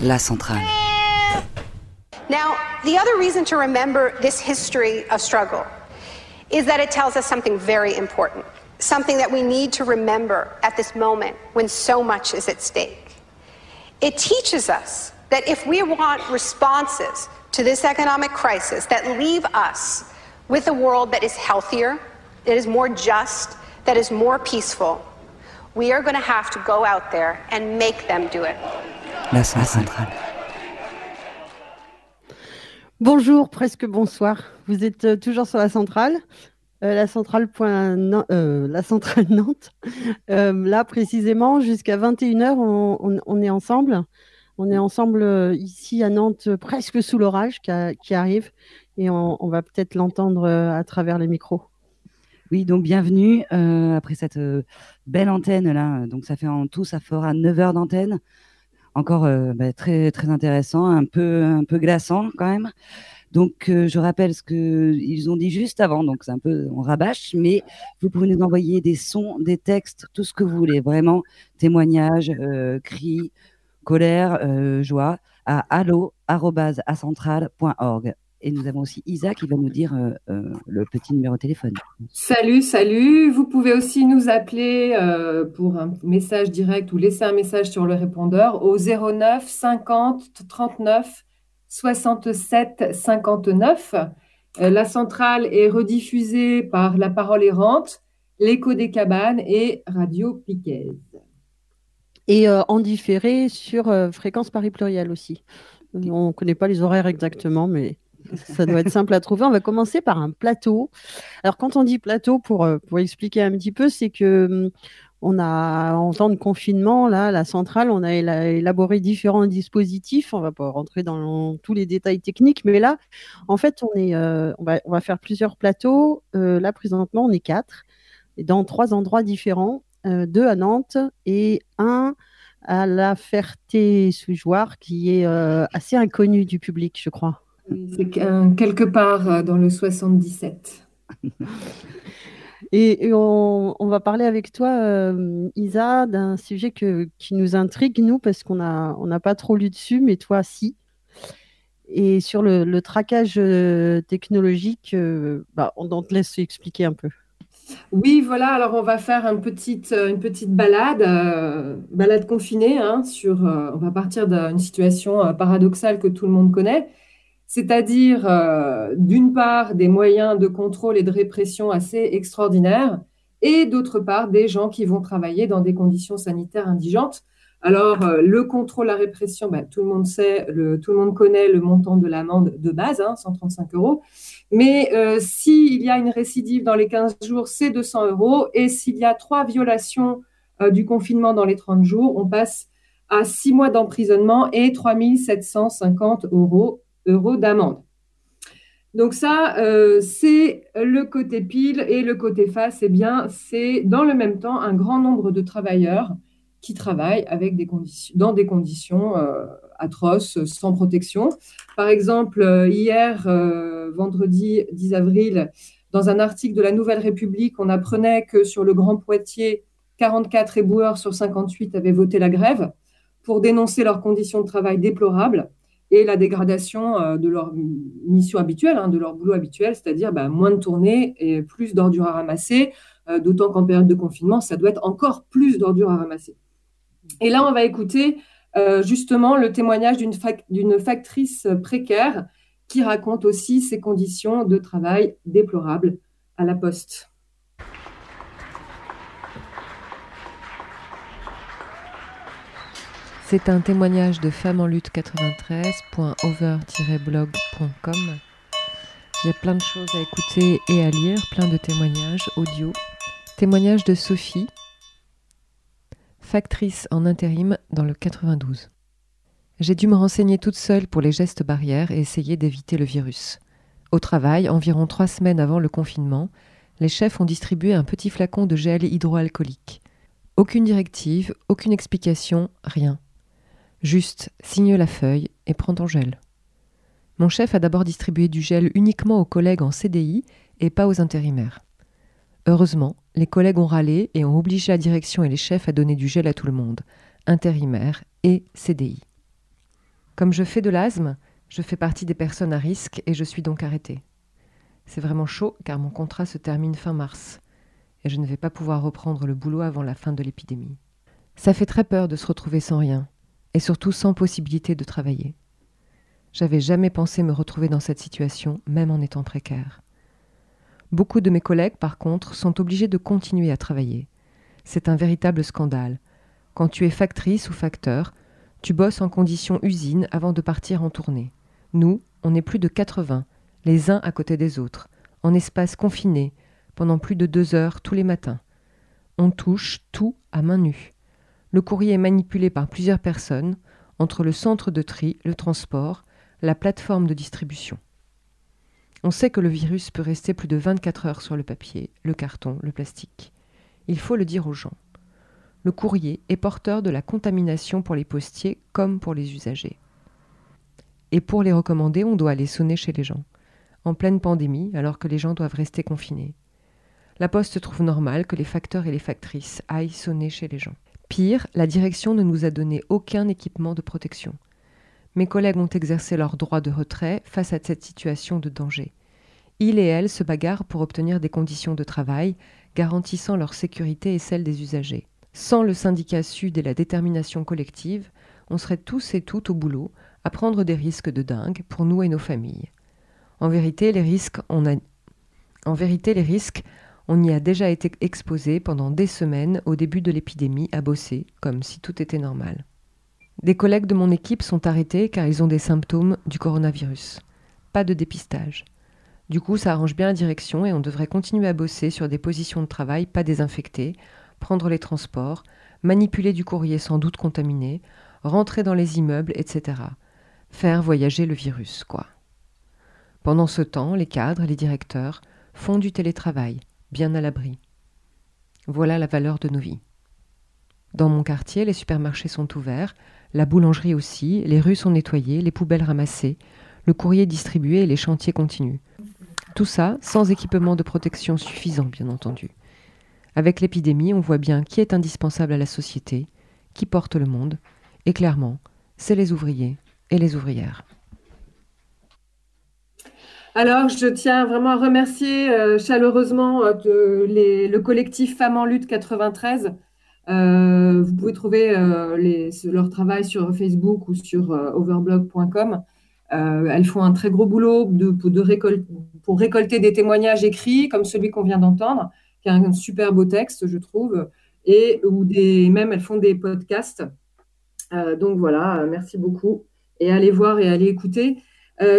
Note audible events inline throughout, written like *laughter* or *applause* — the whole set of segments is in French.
La centrale. Now, the other reason to remember this history of struggle is that it tells us something very important, something that we need to remember at this moment when so much is at stake. It teaches us that if we want responses to this economic crisis that leave us with a world that is healthier, that is more just, that is more peaceful, we are going to have to go out there and make them do it. La centrale. Bonjour, presque bonsoir. Vous êtes euh, toujours sur la centrale, euh, la centrale point euh, la centrale *laughs* Nantes. Euh, là, précisément, jusqu'à 21h, on, on- on est ensemble. On est ensemble euh, ici à Nantes, presque sous l'orage qui, arrive. Et on, on va peut-être l'entendre à travers les micros. Oui, donc bienvenue euh, après cette euh, belle antenne là. Donc ça fait en tout, ça fera 9 heures d'antenne. Encore euh, bah, très très intéressant, un peu un peu glaçant quand même. Donc euh, je rappelle ce que ils ont dit juste avant. Donc c'est un peu on rabâche, mais vous pouvez nous envoyer des sons, des textes, tout ce que vous voulez, vraiment témoignages, euh, cris, colère, joie à allo@acentrale.org. Et nous avons aussi Isa qui va nous dire euh, euh, le petit numéro de téléphone. Salut, salut. Vous pouvez aussi nous appeler euh, pour un message direct ou laisser un message sur le répondeur au 09 50 39 67 59. Euh, la centrale est rediffusée par La Parole errante, L'écho des cabanes et Radio Piquet. Et euh, en différé sur euh, Fréquence Paris Pluriel aussi. On ne connaît pas les horaires exactement, mais ça doit être simple à trouver. On va commencer par un plateau. Alors, quand on dit plateau, pour, euh, pour expliquer un petit peu, c'est que hum, on a, en temps de confinement, là, la centrale, on a éla- élaboré différents dispositifs. On va pas rentrer dans tous les détails techniques, mais là, en fait, on, est, euh, on, va, on va faire plusieurs plateaux. Euh, là, présentement, on est quatre, dans trois endroits différents, deux à Nantes et un à la Ferté-sous-Jouarre, qui est assez inconnu du public, je crois. C'est qu'un- quelque part euh, dans le 77. *laughs* Et, et on, on va parler avec toi, euh, Isa, d'un sujet que, qui nous intrigue, nous, parce qu'on n'a on n'a pas trop lu dessus, mais toi, si. Et sur le, le traquage euh, technologique, euh, bah, on, on te laisse expliquer un peu. Oui, voilà, alors on va faire une petite, euh, une petite balade, euh, balade confinée, hein, sur, euh, on va partir d'une situation euh, paradoxale que tout le monde connaît, c'est-à-dire euh, d'une part des moyens de contrôle et de répression assez extraordinaires, et d'autre part des gens qui vont travailler dans des conditions sanitaires indigentes. Alors, euh, le contrôle, la répression, bah, tout le monde sait, tout le monde connaît le montant de l'amende de base, hein, 135 euros. Mais euh, s'il y a une récidive dans les 15 jours, c'est 200 euros. Et s'il y a trois violations du confinement dans les 30 jours, on passe à six mois d'emprisonnement et 3 750 euros, d'amende. Donc ça, euh, c'est le côté pile et le côté face, eh bien, c'est dans le même temps un grand nombre de travailleurs qui travaillent avec des conditions, dans des conditions euh, atroces, sans protection. Par exemple, euh, hier, vendredi 10 avril, dans un article de la Nouvelle République, on apprenait que sur le Grand Poitiers, 44 éboueurs sur 58 avaient voté la grève pour dénoncer leurs conditions de travail déplorables et la dégradation euh, de leur mission habituelle, hein, de leur boulot habituel, c'est-à-dire bah, moins de tournées et plus d'ordures à ramasser, euh, d'autant qu'en période de confinement, ça doit être encore plus d'ordures à ramasser. Et là, on va écouter euh, justement le témoignage d'une fac d'une factrice précaire qui raconte aussi ses conditions de travail déplorables à la poste. C'est un témoignage de Femmes en lutte 93.over-blog.com. Il y a plein de choses à écouter et à lire, plein de témoignages audio. Témoignage de Sophie, factrice en intérim dans le 92. J'ai dû me renseigner toute seule pour les gestes barrières et essayer d'éviter le virus. Au travail, environ trois semaines avant le confinement, les chefs ont distribué un petit flacon de gel hydroalcoolique. Aucune directive, aucune explication, rien. Juste signe la feuille et prends ton gel. Mon chef a d'abord distribué du gel uniquement aux collègues en CDI et pas aux intérimaires. Heureusement, les collègues ont râlé et ont obligé la direction et les chefs à donner du gel à tout le monde, intérimaires et CDI. Comme je fais de l'asthme, je fais partie des personnes à risque et je suis donc arrêtée. C'est vraiment chaud car mon contrat se termine fin mars et je ne vais pas pouvoir reprendre le boulot avant la fin de l'épidémie. Ça fait très peur de se retrouver sans rien et surtout sans possibilité de travailler. J'avais jamais pensé me retrouver dans cette situation, même en étant précaire. Beaucoup de mes collègues, par contre, sont obligés de continuer à travailler. C'est un véritable scandale. Quand tu es factrice ou facteur, tu bosses en conditions usine avant de partir en tournée. Nous, on est plus de 80, les uns à côté des autres, en espace confiné, pendant plus de deux heures tous les matins. On touche tout à main nue. Le courrier est manipulé par plusieurs personnes, entre le centre de tri, le transport, la plateforme de distribution. On sait que le virus peut rester plus de 24 heures sur le papier, le carton, le plastique. Il faut le dire aux gens. Le courrier est porteur de la contamination pour les postiers comme pour les usagers. Et pour les recommander, on doit aller sonner chez les gens, en pleine pandémie, alors que les gens doivent rester confinés. La Poste trouve normal que les facteurs et les factrices aillent sonner chez les gens. Pire, la direction ne nous a donné aucun équipement de protection. Mes collègues ont exercé leur droit de retrait face à cette situation de danger. Ils et elles se bagarrent pour obtenir des conditions de travail garantissant leur sécurité et celle des usagers. Sans le syndicat Sud et la détermination collective, on serait tous et toutes au boulot à prendre des risques de dingue pour nous et nos familles. En vérité, les risques, on a... en vérité, les risques, on y a déjà été exposé pendant des semaines au début de l'épidémie à bosser, comme si tout était normal. Des collègues de mon équipe sont arrêtés car ils ont des symptômes du coronavirus. Pas de dépistage. Du coup, ça arrange bien la direction et on devrait continuer à bosser sur des positions de travail pas désinfectées, prendre les transports, manipuler du courrier sans doute contaminé, rentrer dans les immeubles, etc. Faire voyager le virus, quoi. Pendant ce temps, les cadres, les directeurs font du télétravail, bien à l'abri. Voilà la valeur de nos vies. Dans mon quartier, les supermarchés sont ouverts, la boulangerie aussi, les rues sont nettoyées, les poubelles ramassées, le courrier distribué et les chantiers continuent. Tout ça sans équipement de protection suffisant, bien entendu. Avec l'épidémie, on voit bien qui est indispensable à la société, qui porte le monde, et clairement, c'est les ouvriers et les ouvrières. Alors, je tiens vraiment à remercier euh, chaleureusement euh, le collectif Femmes en lutte 93 euh, vous pouvez trouver leur travail sur Facebook ou sur overblog.com. elles font un très gros boulot pour récolter des témoignages écrits comme celui qu'on vient d'entendre, qui est un super beau texte, je trouve, et ou des, même elles font des podcasts. donc voilà, merci beaucoup. Et allez voir et allez écouter.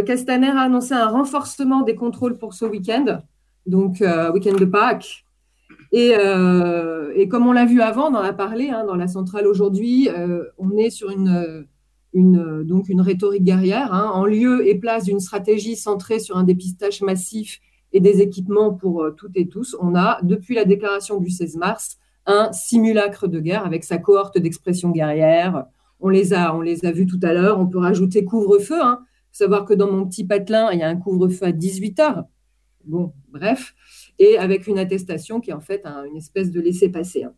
Castaner a annoncé un renforcement des contrôles pour ce week-end, donc week-end de Pâques. Euh, et, comme on l'a vu avant, on en a parlé hein, dans la centrale aujourd'hui, euh, on est sur une, donc une rhétorique guerrière, hein, en lieu et place d'une stratégie centrée sur un dépistage massif et des équipements pour euh, toutes et tous. On a, depuis la déclaration du 16 mars, un simulacre de guerre avec sa cohorte d'expression guerrière. On les a, on les a vus tout à l'heure. On peut rajouter couvre-feu. Hein. Savoir que dans mon petit patelin, il y a un couvre-feu à 18 heures. Bon, bref et avec une attestation qui est en fait une espèce de laisser-passer. Hein.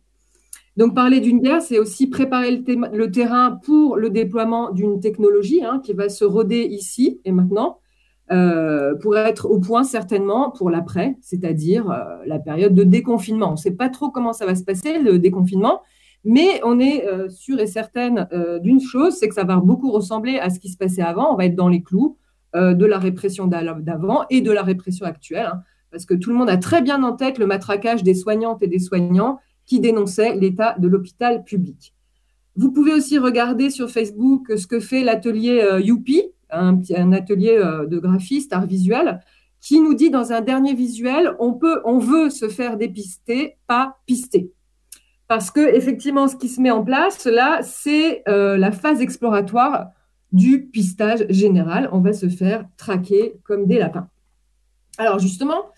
Donc parler d'une guerre, c'est aussi préparer le, terrain pour le déploiement d'une technologie hein, qui va se roder ici et maintenant, euh, pour être au point certainement pour l'après, c'est-à-dire euh, la période de déconfinement. On ne sait pas trop comment ça va se passer, le déconfinement, mais on est euh, sûr et certaine d'une chose, c'est que ça va beaucoup ressembler à ce qui se passait avant. On va être dans les clous de la répression d'avant et de la répression actuelle. Hein parce que tout le monde a très bien en tête le matraquage des soignantes et des soignants qui dénonçaient l'état de l'hôpital public. Vous pouvez aussi regarder sur Facebook ce que fait l'atelier euh, Youpi, un, atelier euh, de graphiste, art visuel, qui nous dit dans un dernier visuel, on, peut, on veut se faire dépister, pas pister. Parce que effectivement, ce qui se met en place là, c'est euh, la phase exploratoire du pistage général. On va se faire traquer comme des lapins. Alors justement,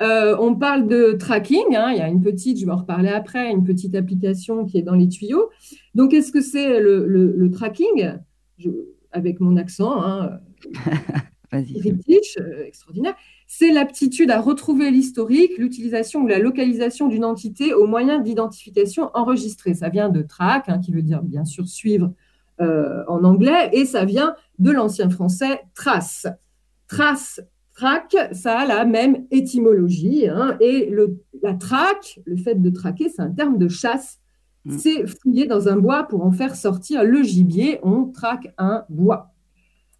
euh, on parle de tracking. Hein. il y a une petite, je vais en reparler après, une petite application qui est dans les tuyaux. Donc, qu'est-ce que c'est le, tracking? Avec mon accent, hein, *laughs* British, euh, extraordinaire. C'est l'aptitude à retrouver l'historique, l'utilisation ou la localisation d'une entité au moyen d'identification enregistrée. Ça vient de track, hein, qui veut dire bien sûr suivre en anglais, et ça vient de l'ancien français trace. Trace, traque, ça a la même étymologie. Hein, et la traque, le fait de traquer, c'est un terme de chasse. Mm. C'est fouiller dans un bois pour en faire sortir le gibier. On traque un bois.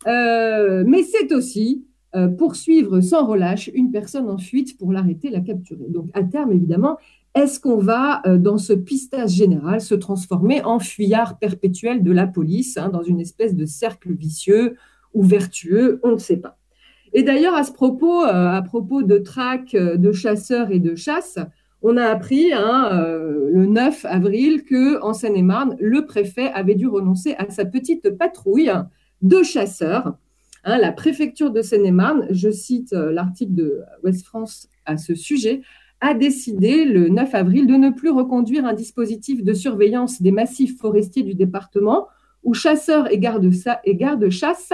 mais c'est aussi euh, poursuivre sans relâche une personne en fuite pour l'arrêter, la capturer. Donc, à terme, évidemment, est-ce qu'on va, euh, dans ce pistage général, se transformer en fuyard perpétuel de la police, hein, dans une espèce de cercle vicieux ou vertueux? On ne sait pas. Et d'ailleurs, à ce propos, euh, à propos de traque, de chasseurs et de chasse, on a appris hein, le 9 avril que en Seine-et-Marne, le préfet avait dû renoncer à sa petite patrouille de chasseurs Hein, la préfecture de Seine-et-Marne, je cite euh, l'article de West France à ce sujet, a décidé le 9 avril de ne plus reconduire un dispositif de surveillance des massifs forestiers du département où chasseurs et gardes-chasse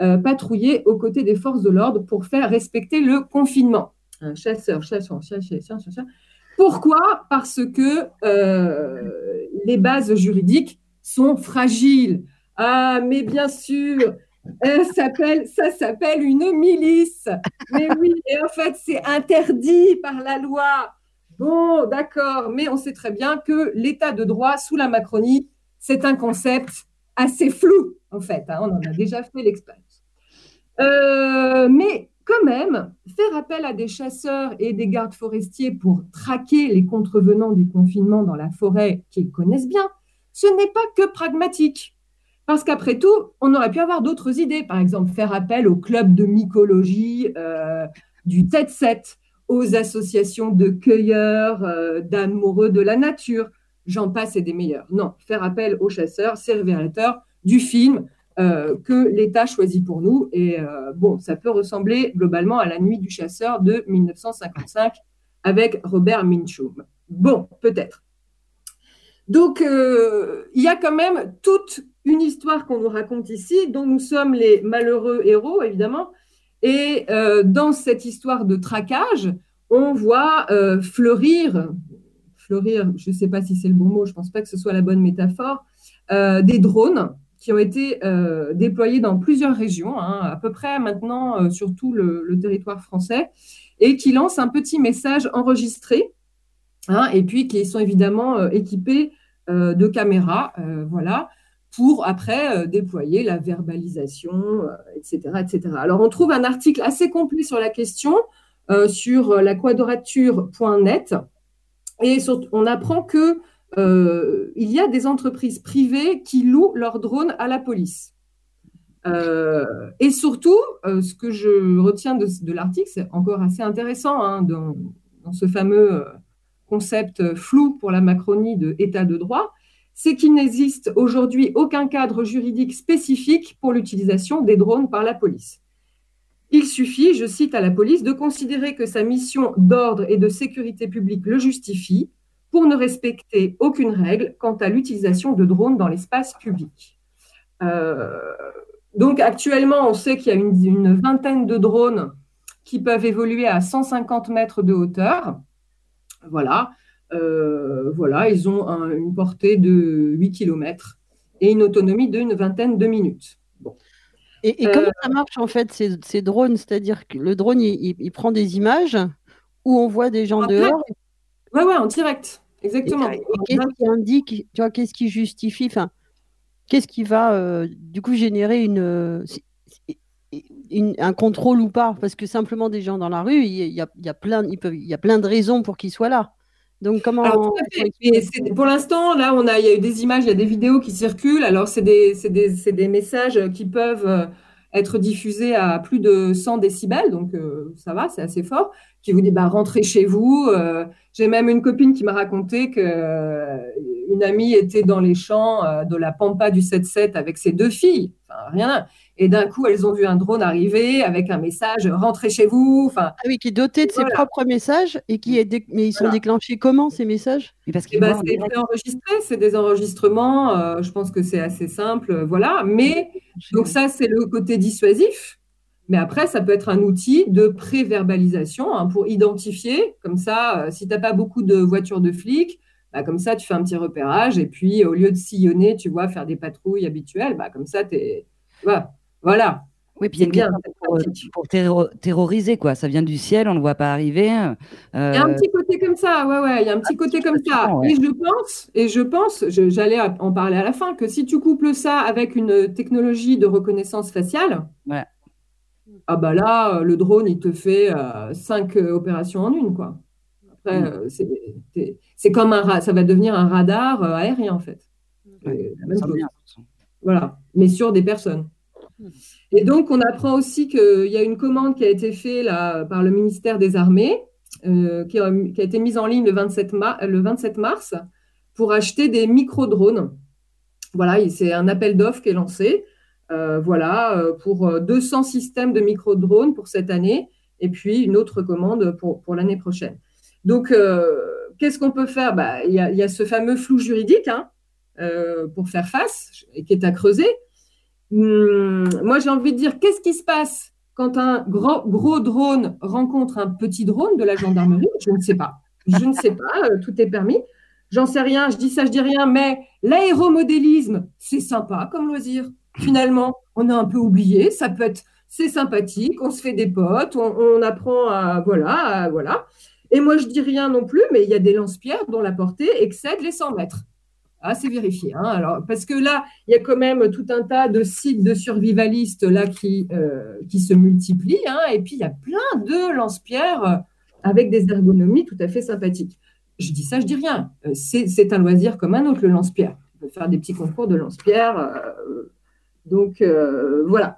euh, patrouillaient aux côtés des forces de l'ordre pour faire respecter le confinement. Un chasseur, chasseur, chasseur, chasseur, Pourquoi? Parce que euh, les bases juridiques sont fragiles. Ah, mais bien sûr, ça s'appelle une milice. Mais oui, en fait, c'est interdit par la loi. Bon, d'accord, mais on sait très bien que l'état de droit sous la Macronie, c'est un concept assez flou, en fait. Hein. on en a déjà fait l'expérience. Euh, mais quand même, faire appel à des chasseurs et des gardes forestiers pour traquer les contrevenants du confinement dans la forêt qu'ils connaissent bien, ce n'est pas que pragmatique. Parce qu'après tout, on aurait pu avoir d'autres idées. Par exemple, faire appel au club de mycologie euh, du tête-set, aux associations de cueilleurs, euh, d'amoureux de la nature. J'en passe et des meilleurs. Non, faire appel aux chasseurs, c'est révélateur du film euh, que l'État choisit pour nous. Et bon, ça peut ressembler globalement à La Nuit du chasseur de 1955 avec Robert Minchum. Bon, peut-être. Donc, il y a quand même toute une histoire qu'on nous raconte ici, dont nous sommes les malheureux héros, évidemment. Et euh, dans cette histoire de traquage, on voit euh, fleurir, fleurir, je ne sais pas si c'est le bon mot, je ne pense pas que ce soit la bonne métaphore, euh, des drones qui ont été déployés dans plusieurs régions, hein, à peu près maintenant sur tout le, territoire français, et qui lancent un petit message enregistré, hein, et puis qui sont évidemment équipés de caméras, voilà, pour après euh, déployer la verbalisation, etc., euh, etc. Alors, on trouve un article assez complet sur la question euh, sur la quadrature.net et on apprend que il y a des entreprises privées qui louent leurs drones à la police. et surtout, ce que je retiens de, l'article, c'est encore assez intéressant hein, dans, ce fameux concept flou pour la Macronie de état de droit, c'est qu'il n'existe aujourd'hui aucun cadre juridique spécifique pour l'utilisation des drones par la police. Il suffit, je cite à la police, de considérer que sa mission d'ordre et de sécurité publique le justifie pour ne respecter aucune règle quant à l'utilisation de drones dans l'espace public. Euh, donc actuellement, on sait qu'il y a une, vingtaine de drones qui peuvent évoluer à 150 mètres de hauteur. Voilà. Euh, voilà, ils ont une portée de 8 km et une autonomie d'une vingtaine de minutes. Et, comment euh, ça marche en fait ces, drones? C'est-à-dire que le drone, il, prend des images où on voit des gens dehors? Oui, ouais, en direct, exactement. Qu'est-ce qui indique, tu vois, qu'est-ce qui justifie, enfin, qu'est-ce qui va euh, du coup générer une, un contrôle ou pas Parce que simplement des gens dans la rue, il y a, plein, il, il y a plein de raisons pour qu'ils soient là. Donc, comment. pour l'instant, là, on a, il y a eu des images, il y a des vidéos qui circulent. Alors, c'est des, des, des, messages qui peuvent euh, être diffusés à plus de 100 décibels. Donc, euh, ça va, c'est assez fort. Qui vous dit, bah, rentrez chez vous. Euh, j'ai même une copine qui m'a raconté qu'une amie était dans les champs de la Pampa du 7-7 avec ses deux filles. Enfin, rien. Et d'un coup, elles ont vu un drone arriver avec un message rentrez chez vous. Enfin, ah oui, qui est doté de ses propres messages et qui est mais ils sont déclenchés comment ces messages? Parce que eh ben, c'est enregistré, c'est des enregistrements. Euh, je pense que c'est assez simple, euh, voilà. Mais donc ça, c'est le côté dissuasif. Mais après, ça peut être un outil de préverbalisation hein, pour identifier, comme ça, euh, si tu n'as pas beaucoup de voitures de flics, Bah, comme ça, tu fais un petit repérage et puis au lieu de sillonner, tu vois, faire des patrouilles habituelles, bah, comme ça, tu es. Voilà. Oui, puis il y a pour, terroriser, quoi. Ça vient du ciel, on ne le voit pas arriver. Euh, il y a un petit côté comme ça, ouais, ouais, il y a un petit côté comme ça. Et je pense, et je pense, j'allais en parler à la fin, que si tu couples ça avec une technologie de reconnaissance faciale, ah bah là, le drone, il te fait euh, cinq euh, opérations en une, quoi. Après, mm. c'est comme un, ça va devenir un radar aérien, en fait. Voilà, mais sur des personnes. Et donc, on apprend aussi qu'il y a une commande qui a été faite là, par le ministère des Armées, euh, qui, a, été mise en ligne le 27, le 27 mars, pour acheter des micro-drones. Voilà, c'est un appel d'offres qui est lancé. Euh, voilà, euh, pour 200 systèmes de micro-drones pour cette année, et puis une autre commande pour, pour l'année prochaine. Donc, qu'est-ce qu'on peut faire? Bah, il, y a, il, y a, ce fameux flou juridique hein, pour faire face, et qui est à creuser. Hmm, moi, j'ai envie de dire, qu'est-ce qui se passe quand un gros, gros drone rencontre un petit drone de la gendarmerie? Je ne sais pas. Je ne sais pas, euh, tout est permis. J'en sais rien, je dis ça, je dis rien, mais l'aéromodélisme, c'est sympa comme loisir. Finalement, on a un peu oublié, ça peut être, c'est sympathique, on se fait des potes, on, apprend à, voilà, voilà. Et moi, je dis rien non plus, mais il y a des lance-pierres dont la portée excède les 100 mètres. Ah, c'est vérifié. Hein. Alors, parce que là, il y a quand même tout un tas de sites de survivalistes là qui, euh, se multiplient. Hein. et puis, il y a plein de lance-pierres euh, avec des ergonomies tout à fait sympathiques. Je dis ça, je dis rien. Euh, c'est un loisir comme un autre, le lance-pierre. On peut faire des petits concours de lance-pierre. donc, voilà.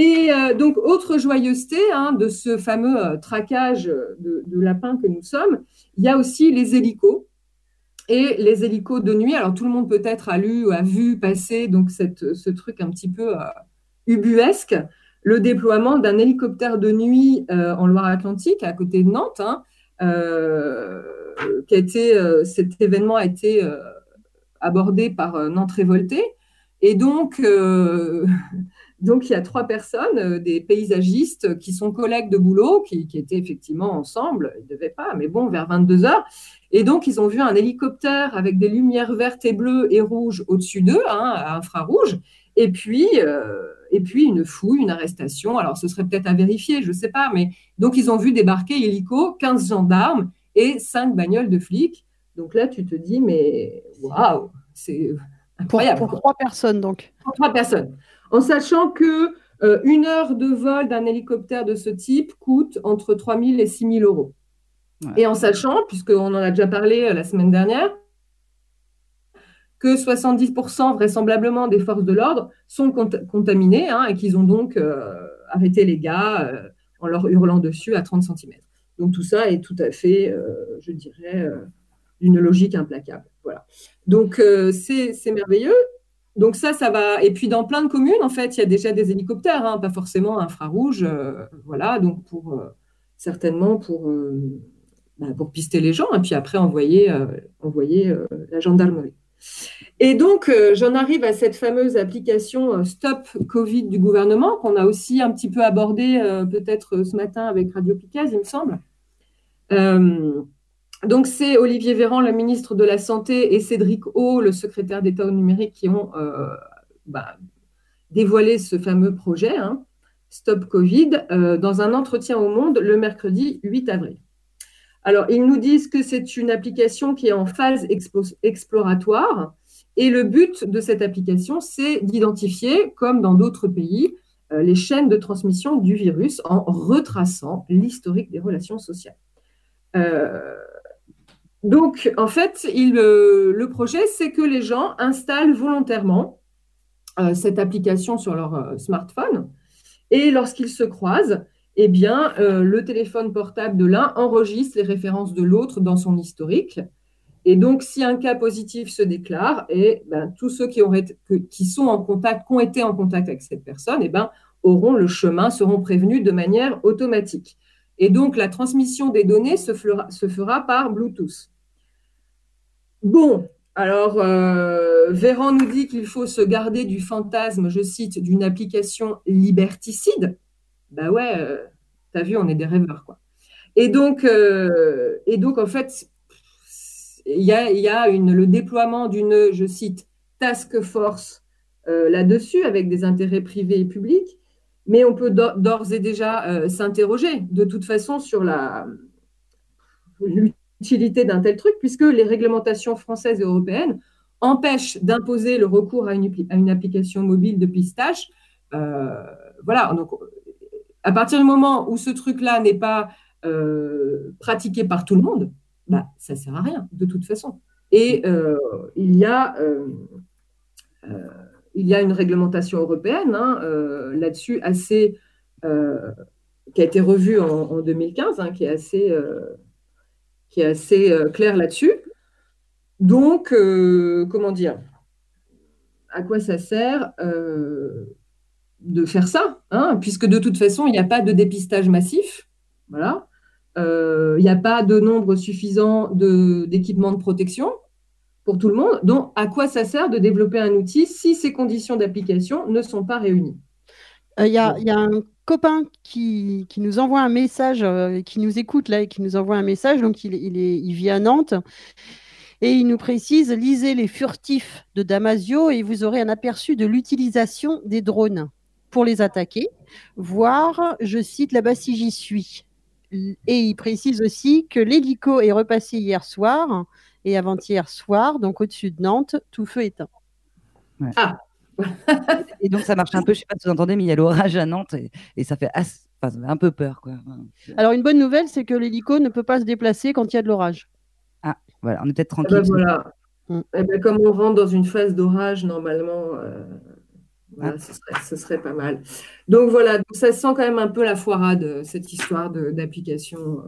Et donc, autre joyeuseté hein, de ce fameux traquage de, de lapins que nous sommes, il y a aussi les hélicos et les hélicos de nuit. Alors tout le monde peut-être a lu ou a vu passer donc cette, ce truc un petit peu euh, ubuesque, le déploiement d'un hélicoptère de nuit euh, en Loire-Atlantique, à côté de Nantes, hein, euh, qui a été, cet événement a été abordé par Nantes Révolté. Et donc, *laughs* donc, il y a trois personnes, des paysagistes qui sont collègues de boulot, qui, qui étaient effectivement ensemble. Ils ne devaient pas, mais bon, vers 22 heures. Et donc, ils ont vu un hélicoptère avec des lumières vertes et bleues et rouges au-dessus d'eux, hein, à infrarouge, et puis, euh, et puis une fouille, une arrestation. Alors, ce serait peut-être à vérifier, je ne sais pas, mais donc ils ont vu débarquer hélico 15 gendarmes et 5 bagnoles de flics. Donc là, tu te dis, mais waouh, c'est incroyable. Pour, trois personnes, donc. Pour trois personnes. En sachant que euh, une heure de vol d'un hélicoptère de ce type coûte entre 3 000 et 6 000 euros. Et en sachant, puisqu'on en a déjà parlé euh, la semaine dernière, que 70% vraisemblablement des forces de l'ordre sont contaminées hein, et qu'ils ont donc euh, arrêté les gars en leur hurlant dessus à 30 cm. Donc tout ça est tout à fait, je dirais, d'une logique implacable. Voilà. Donc c'est merveilleux. Donc ça, ça va. Et puis dans plein de communes, en fait, il y a déjà des hélicoptères, hein, pas forcément infrarouge. voilà, donc pour certainement pour bah, pour pister les gens et puis après envoyer, euh, euh, la gendarmerie. Et donc, euh, j'en arrive à cette fameuse application Stop Covid du gouvernement qu'on a aussi un petit peu abordé peut-être ce matin avec Radio Picaz, il me semble. Donc, c'est Olivier Véran, le ministre de la Santé, et Cédric O, le secrétaire d'État au numérique, qui ont bah, dévoilé ce fameux projet, hein, Stop Covid, dans un entretien au Monde le mercredi 8 avril. Alors, ils nous disent que c'est une application qui est en phase exploratoire. Et le but de cette application, c'est d'identifier, comme dans d'autres pays, euh, les chaînes de transmission du virus en retraçant l'historique des relations sociales. Euh, donc, en fait, euh, le projet, c'est que les gens installent volontairement cette application sur leur smartphone et lorsqu'ils se croisent, eh bien, euh, le téléphone portable de l'un enregistre les références de l'autre dans son historique. Et donc, si un cas positif se déclare, et ben, tous ceux qui sont en contact, qui ont été en contact avec cette personne, eh ben, auront le chemin, seront prévenus de manière automatique. Et donc, la transmission des données se fera, se fera par Bluetooth. Bon, alors, euh, Véran nous dit qu'il faut se garder du fantasme, je cite, d'une application liberticide bah ouais, euh, t'as vu, on est des rêveurs, quoi. Et donc, euh, et donc en fait, il y a, y a une, le déploiement d'une, je cite, task force là-dessus avec des intérêts privés et publics, mais on peut d'ores et déjà euh, s'interroger de toute façon sur l'utilité d'un tel truc, puisque les réglementations françaises et européennes empêchent d'imposer le recours à une, application mobile de pistage. Euh, voilà, donc à partir du moment où ce truc-là n'est pas euh, pratiqué par tout le monde, bah, ça ne sert à rien, de toute façon. Et euh, il, y a, il y a une réglementation européenne hein, là-dessus, assez, qui a été revue en, 2015, hein, qui est assez, qui est assez claire là-dessus. Donc, comment dire À quoi ça sert de faire ça, hein, puisque de toute façon, il n'y a pas de dépistage massif. Voilà. Euh, il n'y a pas de nombre suffisant d'équipements de, protection pour tout le monde. Donc, à quoi ça sert de développer un outil si ces conditions d'application ne sont pas réunies? Euh, Il y, a un copain qui, nous envoie un message, euh, qui nous écoute là et qui nous envoie un message. Donc, il, il vit à Nantes. Et il nous précise, lisez les furtifs de Damasio et vous aurez un aperçu de l'utilisation des drones pour les attaquer, voire, je cite, là-bas si j'y suis. Et il précise aussi que l'hélico est repassé hier soir et avant-hier soir, donc au-dessus de Nantes, tout feu éteint. Ah *laughs* Et donc ça marche un peu, je ne sais pas si vous entendez, mais il y a l'orage à Nantes et, ça fait un peu peur. Quoi. Alors une bonne nouvelle, c'est que l'hélico ne peut pas se déplacer quand il y a de l'orage. Ah, voilà, on est peut-être eh ben tranquille. voilà. Mm. Eh ben, comme on rentre dans une phase d'orage, normalement, euh, ah. ce, serait, pas mal. Donc voilà, ça sent quand même un peu la foirade, cette histoire d'application.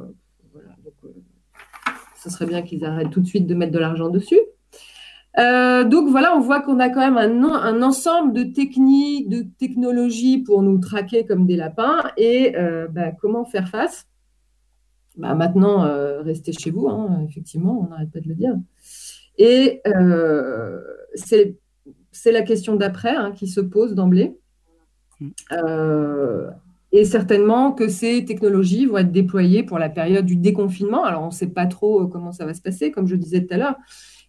Euh, euh, ce serait bien qu'ils arrêtent tout de suite de mettre de l'argent dessus. Euh, donc voilà, on voit qu'on a quand même un, ensemble de techniques, de technologies pour nous traquer comme des lapins. Et bah, comment faire face? Bah, Maintenant, restez chez vous, hein, effectivement, on n'arrête pas de le dire. Et c'est c'est la question d'après hein, qui se pose d'emblée. Euh, et certainement que ces technologies vont être déployées pour la période du déconfinement. Alors, on ne sait pas trop euh, comment ça va se passer, comme je disais tout à l'heure,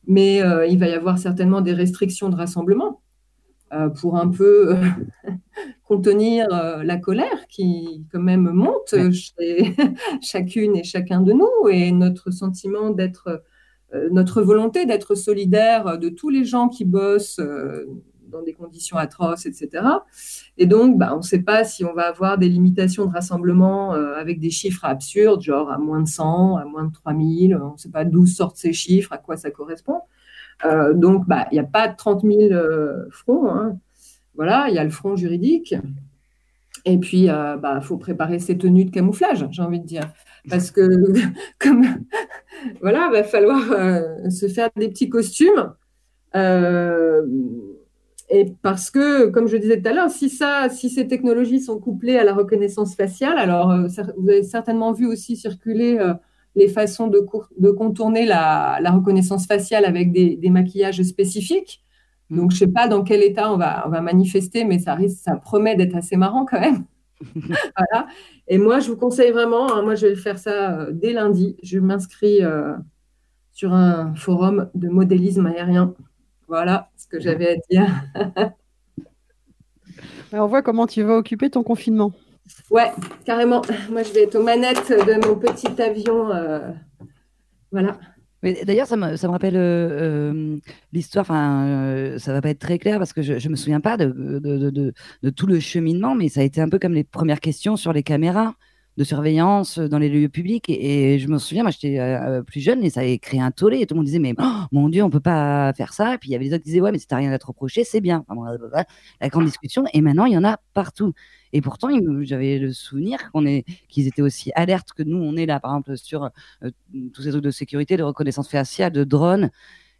mais euh, il va y avoir certainement des restrictions de rassemblement pour un peu *laughs* contenir la colère qui, quand même, monte chez *laughs* chacune et chacun de nous. Et notre sentiment d'être euh, notre volonté d'être solidaire de tous les gens qui bossent euh, dans des conditions atroces, etc. Et donc, bah, on ne sait pas si on va avoir des limitations de rassemblement euh, avec des chiffres absurdes, genre à moins de 100, à moins de 3000, on ne sait pas d'où sortent ces chiffres, à quoi ça correspond. donc, bah, il n'y a pas de 30 000 fronts. Hein. Voilà, il y a le front juridique. Et puis, il bah, faut préparer ses tenues de camouflage, j'ai envie de dire parce que *laughs* comme voilà, va falloir euh, se faire des petits costumes. Euh, et parce que, comme je disais tout à l'heure, si ça, si ces technologies sont couplées à la reconnaissance faciale, alors euh, vous avez certainement vu aussi circuler les façons de, de contourner la, reconnaissance faciale avec des, maquillages spécifiques. Donc, je ne sais pas dans quel état on va, on va manifester, mais ça, risque, ça promet d'être assez marrant quand même. *laughs* voilà. Et moi, je vous conseille vraiment, hein, moi je vais faire ça euh, dès lundi. Je m'inscris euh, sur un forum de modélisme aérien. Voilà ce que j'avais à dire. *laughs* on voit comment tu vas occuper ton confinement. Ouais, carrément. Moi, je vais être aux manettes de mon petit avion. Euh, voilà. D'ailleurs, ça me, ça me rappelle euh, euh, l'histoire, enfin, euh, ça va pas être très clair parce que je, je me souviens pas de, de, de, de, tout le cheminement, mais ça a été un peu comme les premières questions sur les caméras de surveillance dans les lieux publics. Et, je me souviens, moi, j'étais plus jeune et ça avait créé un tollé. Et tout le monde disait, mais oh, mon Dieu, on peut pas faire ça. Et puis il y avait les autres qui disaient, ouais, mais si t'as rien à te reprocher, c'est bien. La grande discussion. Et maintenant, il y en a partout. Et pourtant, j'avais le souvenir qu'on est, qu'ils étaient aussi alertes que nous, on est là, par exemple, sur euh, tous ces trucs de sécurité, de reconnaissance faciale, de drones.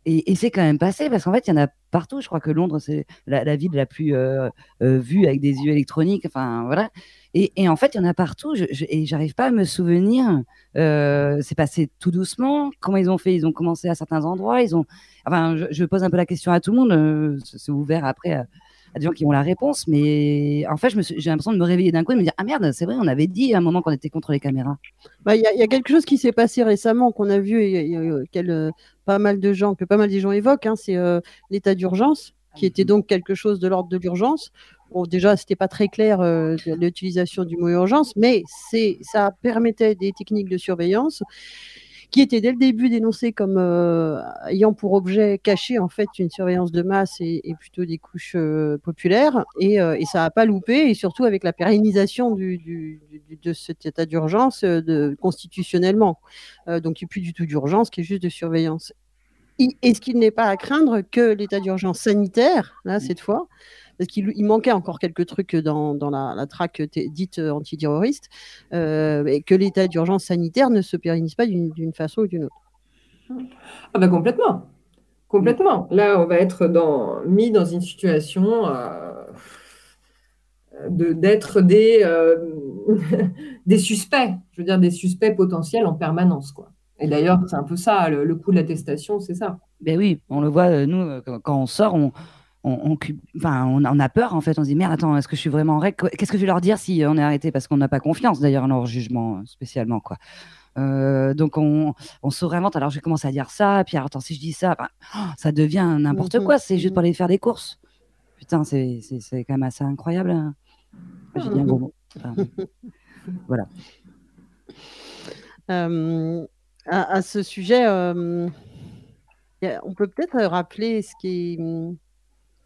Et, c'est quand même passé parce qu'en fait, il y en a partout. Je crois que Londres, c'est la, ville la plus euh, euh, vue avec des yeux électroniques. Enfin, voilà. Et, en fait, il y en a partout. Je, je, et j'arrive pas à me souvenir. c'est passé tout doucement. Comment ils ont fait? Ils ont commencé à certains endroits. Ils ont. Enfin, je, pose un peu la question à tout le monde. c'est ouvert après des gens qui ont la réponse, mais en fait, j'ai l'impression de me réveiller d'un coup et de me dire Ah merde, c'est vrai, on avait dit à un moment qu'on était contre les caméras. Bah, il y, a quelque chose qui s'est passé récemment, qu'on a vu, et, euh, pas mal de gens, que pas mal de gens évoquent, hein, c'est euh, l'état d'urgence, qui était donc quelque chose de l'ordre de l'urgence. Bon, déjà, c'était pas très clair euh, l'utilisation du mot urgence, mais ça permettait des techniques de surveillance qui était dès le début dénoncé comme euh, ayant pour objet caché en fait une surveillance de masse et, plutôt des couches euh, populaires. Euh, et, ça n'a pas loupé, et surtout avec la pérennisation de cet état d'urgence constitutionnellement. donc il n'y a plus du tout d'urgence, qui est juste de surveillance. Est-ce qu'il n'est pas à craindre que l'état d'urgence sanitaire, là, cette fois, parce qu'il manquait encore quelques trucs dans, la, traque dite antiterroriste, euh, et que l'état d'urgence sanitaire ne se pérennise pas d'une façon ou d'une autre. Ah bah complètement. Complètement. Là, on va être dans, mis dans une situation euh, d'être des, euh, *laughs* des suspects, je veux dire des suspects potentiels en permanence. Quoi. Et d'ailleurs, c'est un peu ça, le, le coup de l'attestation, c'est ça. Ben oui, on le voit, nous, quand on sort, on, on, enfin, on, a peur en fait. On se dit merde, attends, est-ce que je suis vraiment en règle Qu'est-ce que je vais leur dire si on est arrêté? Parce qu'on n'a pas confiance d'ailleurs en leur jugement euh, spécialement quoi. Euh, donc on, on se réinvente. Alors je vais commencer à dire ça, puis alors, attends si je dis ça, oh, ça devient n'importe quoi. C'est juste pour aller faire des courses. Putain, c'est quand même assez incroyable. Hein. J'ai dit un gros mot. *laughs* voilà. Euh, à, ce sujet, on peut peut-être rappeler ce qui est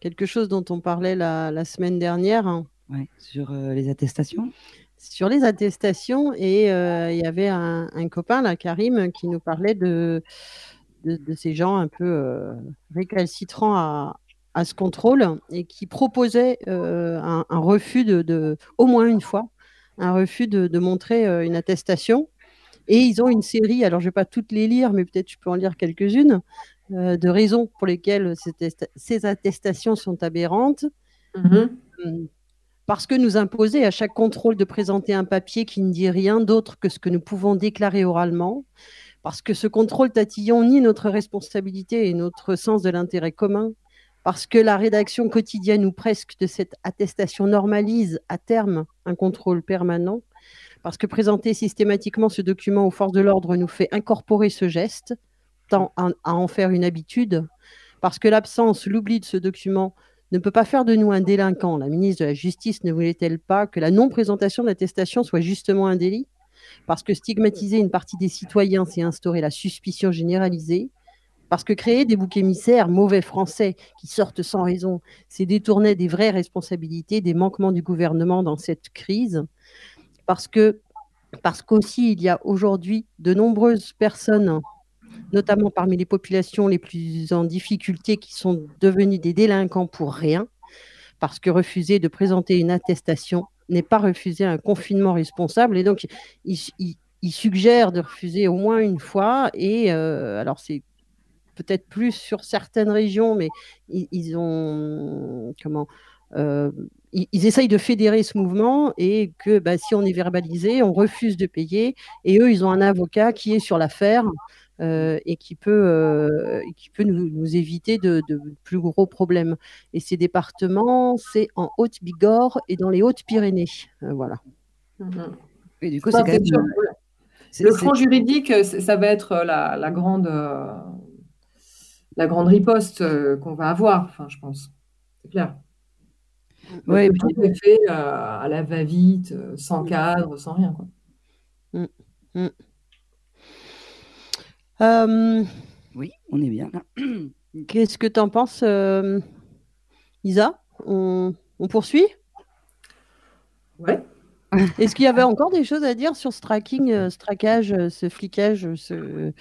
quelque chose dont on parlait la, semaine dernière. Hein. sur euh, les attestations Sur les attestations, et euh, il y avait un, copain, là, Karim, qui nous parlait de, de, ces gens un peu euh, récalcitrants à, à, ce contrôle et qui proposait un, refus de, au moins une fois, un refus de, montrer une attestation. Et ils ont une série, alors je ne vais pas toutes les lire, mais peut-être je peux en lire quelques-unes, euh, de raisons pour lesquelles ces attestations sont aberrantes. Mm-hmm. Euh, parce que nous imposer à chaque contrôle de présenter un papier qui ne dit rien d'autre que ce que nous pouvons déclarer oralement, parce que ce contrôle tatillon nie notre responsabilité et notre sens de l'intérêt commun, parce que la rédaction quotidienne ou presque de cette attestation normalise à terme un contrôle permanent, parce que présenter systématiquement ce document aux forces de l'ordre nous fait incorporer ce geste, tant à, en faire une habitude, parce que l'absence, l'oubli de ce document ne peut pas faire de nous un délinquant. La ministre de la Justice ne voulait-elle pas que la non-présentation d'attestation soit justement un délit? Parce que stigmatiser une partie des citoyens, c'est instaurer la suspicion généralisée. Parce que créer des boucs émissaires mauvais français qui sortent sans raison, c'est détourner des vraies responsabilités, des manquements du gouvernement dans cette crise. Parce qu'aussi il y a aujourd'hui de nombreuses personnes notamment parmi les populations les plus en difficulté qui sont devenues des délinquants pour rien, parce que refuser de présenter une attestation n'est pas refuser un confinement responsable. Et donc, il, suggère de refuser au moins une fois. Et euh, alors, c'est peut-être plus sur certaines régions, mais ils, ont comment euh, ils, essayent de fédérer ce mouvement et que bah, si on est verbalisé, on refuse de payer. Et eux, ils ont un avocat qui est sur l'affaire euh, et qui peut, euh, qui peut nous, éviter de, plus gros problèmes. Et ces départements, c'est en Haute-Bigorre et dans les Hautes-Pyrénées. Euh, voilà. Mhm. Et du coup, c'est Le front juridique, ça va être la, la grande, la grande riposte qu'on va avoir, enfin, je pense. C'est clair. Oui, tout est fait à la va-vite, sans mm. cadre, sans rien. Quoi. Mm. Mm. Euh, oui, on est bien *clears throat* Qu'est-ce que tu en penses, euh, Isa? On, poursuit? Ouais. *laughs* Est-ce qu'il y avait encore des choses à dire sur ce tracking, euh, ce traquage, ce flicage ce...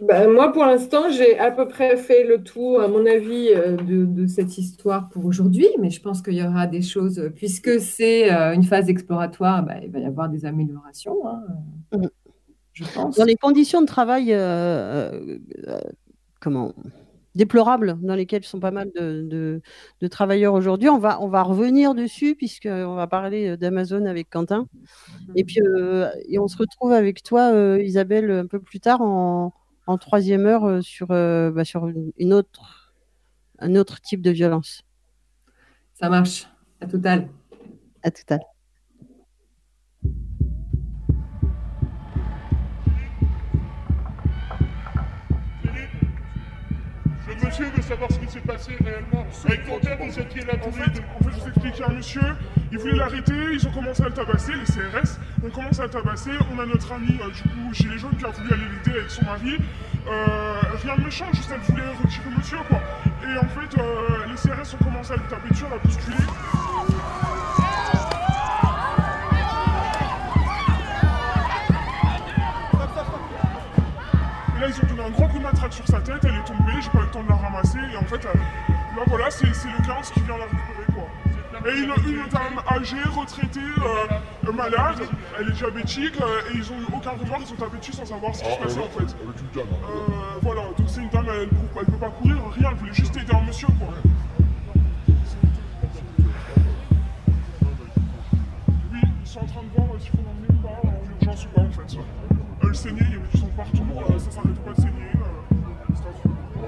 Ben, moi, pour l'instant, j'ai à peu près fait le tour, à mon avis, de, cette histoire pour aujourd'hui, mais je pense qu'il y aura des choses, puisque c'est une phase exploratoire, ben, il va y avoir des améliorations. Hein. Dans les conditions de travail euh, euh, euh, comment déplorables dans lesquelles sont pas mal de, travailleurs aujourd'hui. On va, on va revenir dessus puisqu'on va parler d'Amazon avec Quentin. Et puis et on se retrouve avec toi, Isabelle, un peu plus tard en, troisième heure sur, bah, sur une autre, un autre type de violence. Ça marche. À tout à l'heure. À tout à l'heure. Monsieur veut savoir ce qui s'est passé réellement. Avec père, vous étiez là tous les deux. En fait, je vous explique, un monsieur, il voulait l'arrêter, ils ont commencé à le tabasser, les CRS, on commence à le tabasser, on a notre ami, euh, du coup, chez les jaunes, qui a voulu aller l'aider avec son mari. Euh, rien de méchant, juste elle voulait retirer monsieur, quoi. Et en fait, euh, les CRS ont commencé à le taper dessus, à la bousculer. Et là, ils ont donné un gros coup de matraque sur sa tête, elle est tombée, j'ai pas eu le temps de ramasser, et en fait, euh, là voilà, c'est le 15 qui vient la récupérer, quoi. Et une, une dame âgée, retraitée, euh, malade, elle est diabétique, euh, et ils ont eu aucun revoir, ils ont tapé dessus sans savoir ce qui se Ah, passait en fait. Hein. Euh, voilà, donc c'est une dame, elle, elle peut pas courir, rien, elle voulait juste aider un monsieur, quoi. Oui, ils sont en train de voir s'il faut l'emmener ou pas, en urgence ou pas en fait. Elle saignait, il y avait du sang partout, ça s'arrête pas de saigner.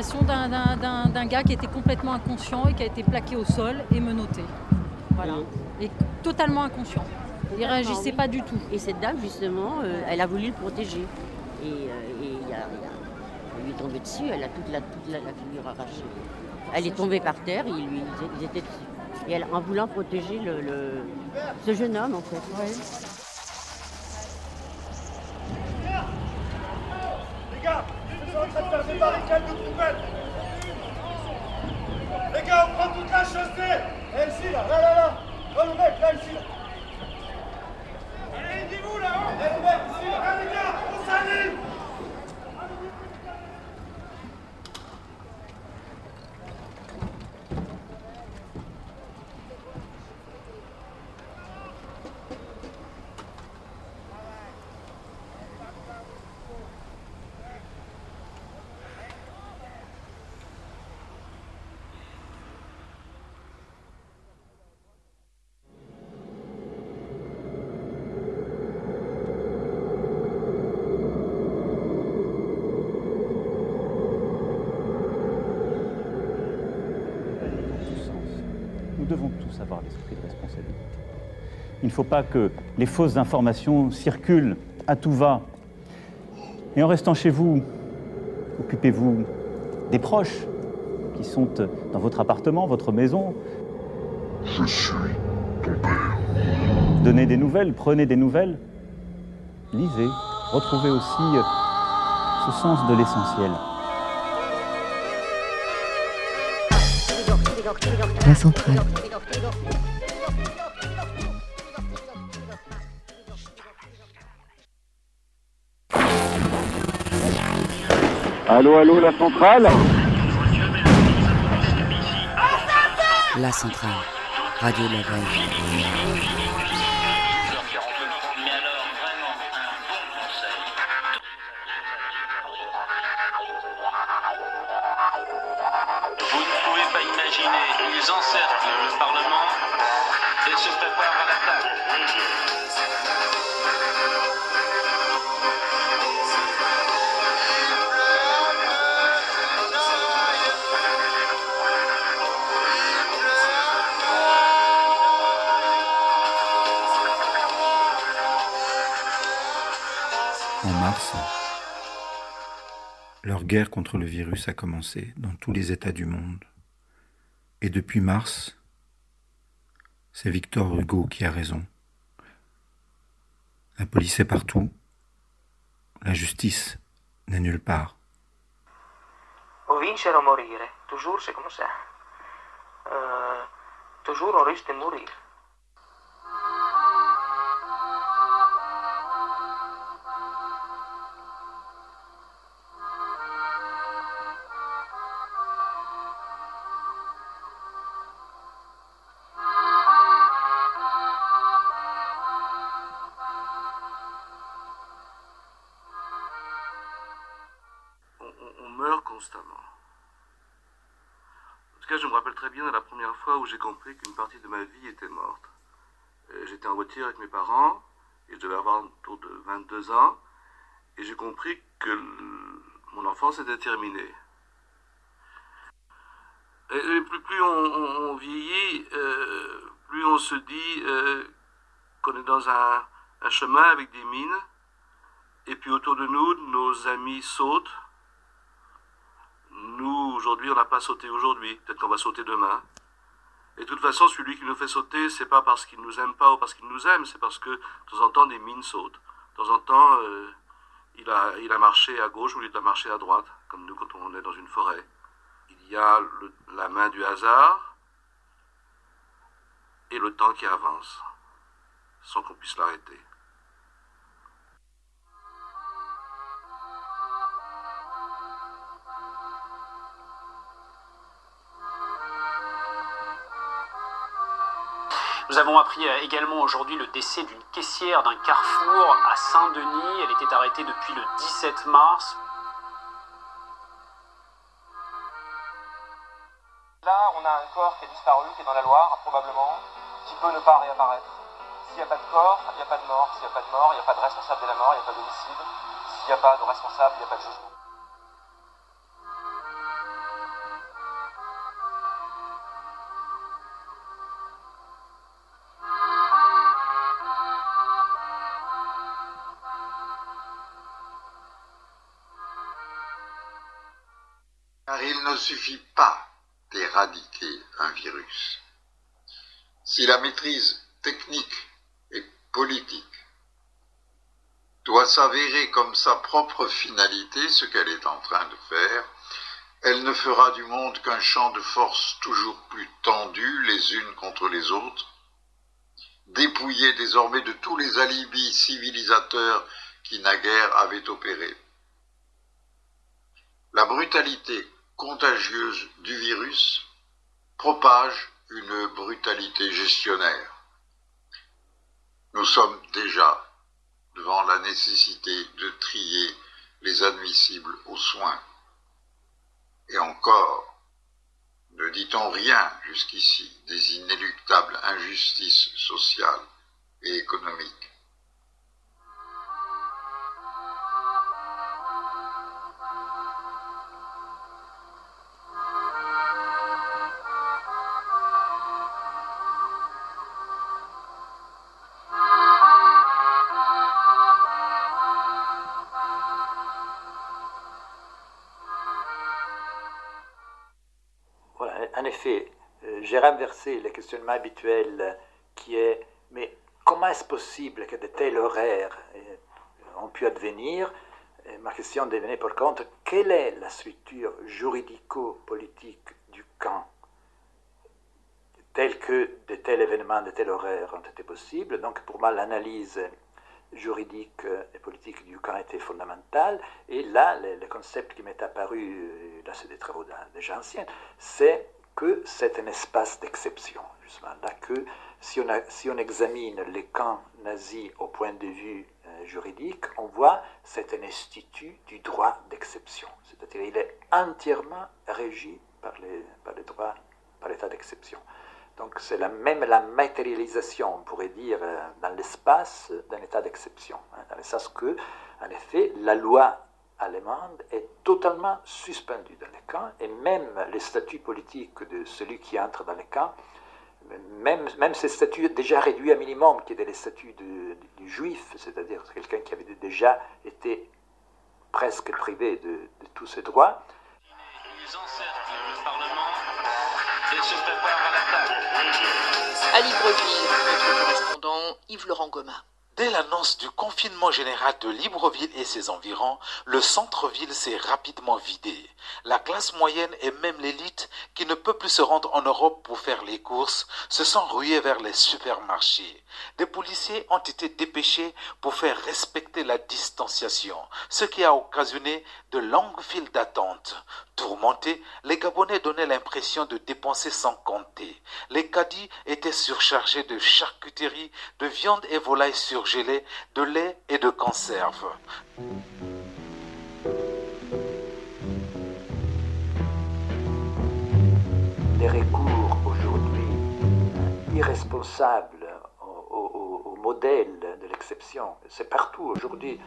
D'un- gars qui était complètement inconscient et qui a été plaqué au sol et menotté. Voilà. Et totalement inconscient. Il réagissait pas du tout. Et cette dame, justement, euh, elle a voulu le protéger. Et, euh, et il y a- y lui est tombée dessus, elle a toute la, toute la, la figure arrachée. Elle est tombée par terre, lui, ils étaient dessus. Et elle, en voulant protéger le, le- ce jeune homme, en fait gars, ils sont en Les gars, on prend toute la chaussée. Et ici, là, là, là, là. Oh, le mec, là, ici, là. Allez, aidez-vous, là, hein. Allez, les gars, on s'anime. Nous devons tous avoir l'esprit de responsabilité. Il ne faut pas que les fausses informations circulent à tout va. Et en restant chez vous, occupez-vous des proches qui sont dans votre appartement, votre maison. Je suis ton père. Donnez des nouvelles, prenez des nouvelles. Lisez, retrouvez aussi euh, ce sens de l'essentiel. La centrale. Allô, allô, la centrale La centrale. Radio de la. Guerre contre le virus a commencé dans tous les États du monde. Et depuis mars, c'est Victor Hugo qui a raison. La police est partout, la justice n'est nulle part. Toujours c'est. Euh, risque de mourir. J'ai compris qu'une partie de ma vie était morte. Euh, J'étais en voiture avec mes parents, et je devais avoir autour de 22 ans, et j'ai compris que mon enfance était terminée. Et, plus, on vieillit, euh, plus on se dit euh, qu'on est dans un, un chemin avec des mines, et puis autour de nous, nos amis sautent. Nous, aujourd'hui, on n'a pas sauté aujourd'hui. Peut-être qu'on va sauter demain. Et de toute façon, celui qui nous fait sauter, c'est pas parce qu'il nous aime pas ou parce qu'il nous aime, c'est parce que de temps en temps, des mines sautent. De temps en temps, euh, il, a, marché à gauche ou il a marché à droite, comme nous quand on est dans une forêt. Il y a la main du hasard et le temps qui avance, sans qu'on puisse l'arrêter. Nous avons appris euh, également aujourd'hui le décès d'une caissière d'un carrefour à Saint-Denis. Elle était arrêtée depuis le 17 mars. Là, on a un corps qui a disparu, qui est dans la Loire, probablement, qui peut ne pas réapparaître. S'il n'y a pas de corps, il n'y a pas de mort. S'il n'y a pas de mort, il n'y a pas de responsable de la mort, il n'y a pas d'homicide. S'il n'y a pas de responsable, il n'y a pas de jugement. Ne suffit pas d'éradiquer un virus. Si la maîtrise technique et politique doit s'avérer comme sa propre finalité, ce qu'elle est en train de faire, elle ne fera du monde qu'un champ de forces toujours plus tendu les unes contre les autres, dépouillé désormais de tous les alibis civilisateurs qui naguère avaient opéré. La brutalité contagieuse du virus propage une brutalité gestionnaire. Nous sommes déjà devant la nécessité de trier les admissibles aux soins. Et encore, ne dit-on rien jusqu'ici des inéluctables injustices sociales et économiques. En effet, euh, j'ai renversé le questionnement habituel qui est mais comment est-ce possible que de tels horaires euh, ont pu advenir? Ma question devenait par contre quelle est la structure juridico-politique du camp? Telle que de tels événements, de tels horaires ont été possibles. Donc pour moi, l'analyse juridique et politique du camp était fondamentale. Et là, le, concept qui m'est apparu, là c'est des travaux déjà anciens, c'est que c'est un espace d'exception, justement. Là que si on, si on examine les camps nazis au point de vue euh, juridique, on voit c'est un institut du droit d'exception. C'est-à-dire il est entièrement régi par les, par les droits, par l'état d'exception. Donc c'est la même la matérialisation, on pourrait dire, euh, dans l'espace d'un état d'exception. hein, dans le sens que, en effet, la loi allemande est totalement suspendue dans les camps, et même les statuts politiques de celui qui entre dans les camps, même, même ces statuts déjà réduits à minimum, qui étaient les statuts de- du juif, c'est-à-dire quelqu'un qui avait déjà été presque privé de, de tous ses droits, Ils encerclent le Parlement et se préparent à l'attaque. À Libreville, notre correspondant Yves-Laurent Gomin. Dès l'annonce du confinement général de Libreville et ses environs, le centre-ville s'est rapidement vidé. La classe moyenne et même l'élite, qui ne peut plus se rendre en Europe pour faire les courses, se sont rués vers les supermarchés. Des policiers ont été dépêchés pour faire respecter la distanciation, ce qui a occasionné de longues files d'attente. Tourmentés, les Gabonais donnaient l'impression de dépenser sans compter. Les caddies étaient surchargés de charcuterie, de viande et volailles surgelées, de lait et de conserves. Les recours aujourd'hui irresponsables au, modèle de l'exception, c'est partout aujourd'hui.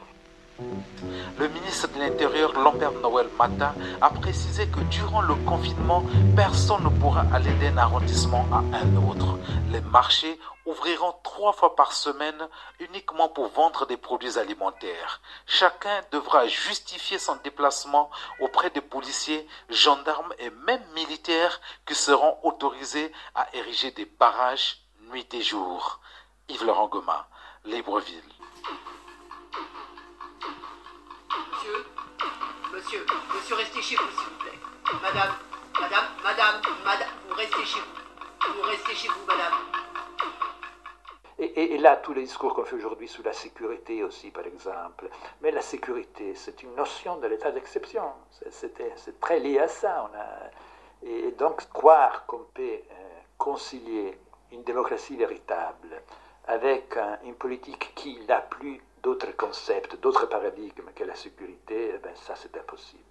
Le ministre de l'Intérieur, Lambert Noël Matin, a précisé que durant le confinement, personne ne pourra aller d'un arrondissement à un autre. Les marchés ouvriront trois fois par semaine uniquement pour vendre des produits alimentaires. Chacun devra justifier son déplacement auprès des policiers, gendarmes et même militaires qui seront autorisés à ériger des barrages nuit et jour. Yves Laurent Goma, Libreville. Monsieur, monsieur, monsieur, restez chez vous, s'il vous plaît. Madame, madame, madame, madame, vous restez chez vous. Vous restez chez vous, madame. Et, là, tous les discours qu'on fait aujourd'hui sur la sécurité aussi, par exemple. Mais la sécurité, c'est une notion de l'état d'exception. C'est- très lié à ça. Et donc, croire qu'on peut euh, concilier une démocratie véritable avec un- une politique qui n'a plus d'autres concepts, d'autres paradigmes que la sécurité, eh ben, ça, c'est impossible.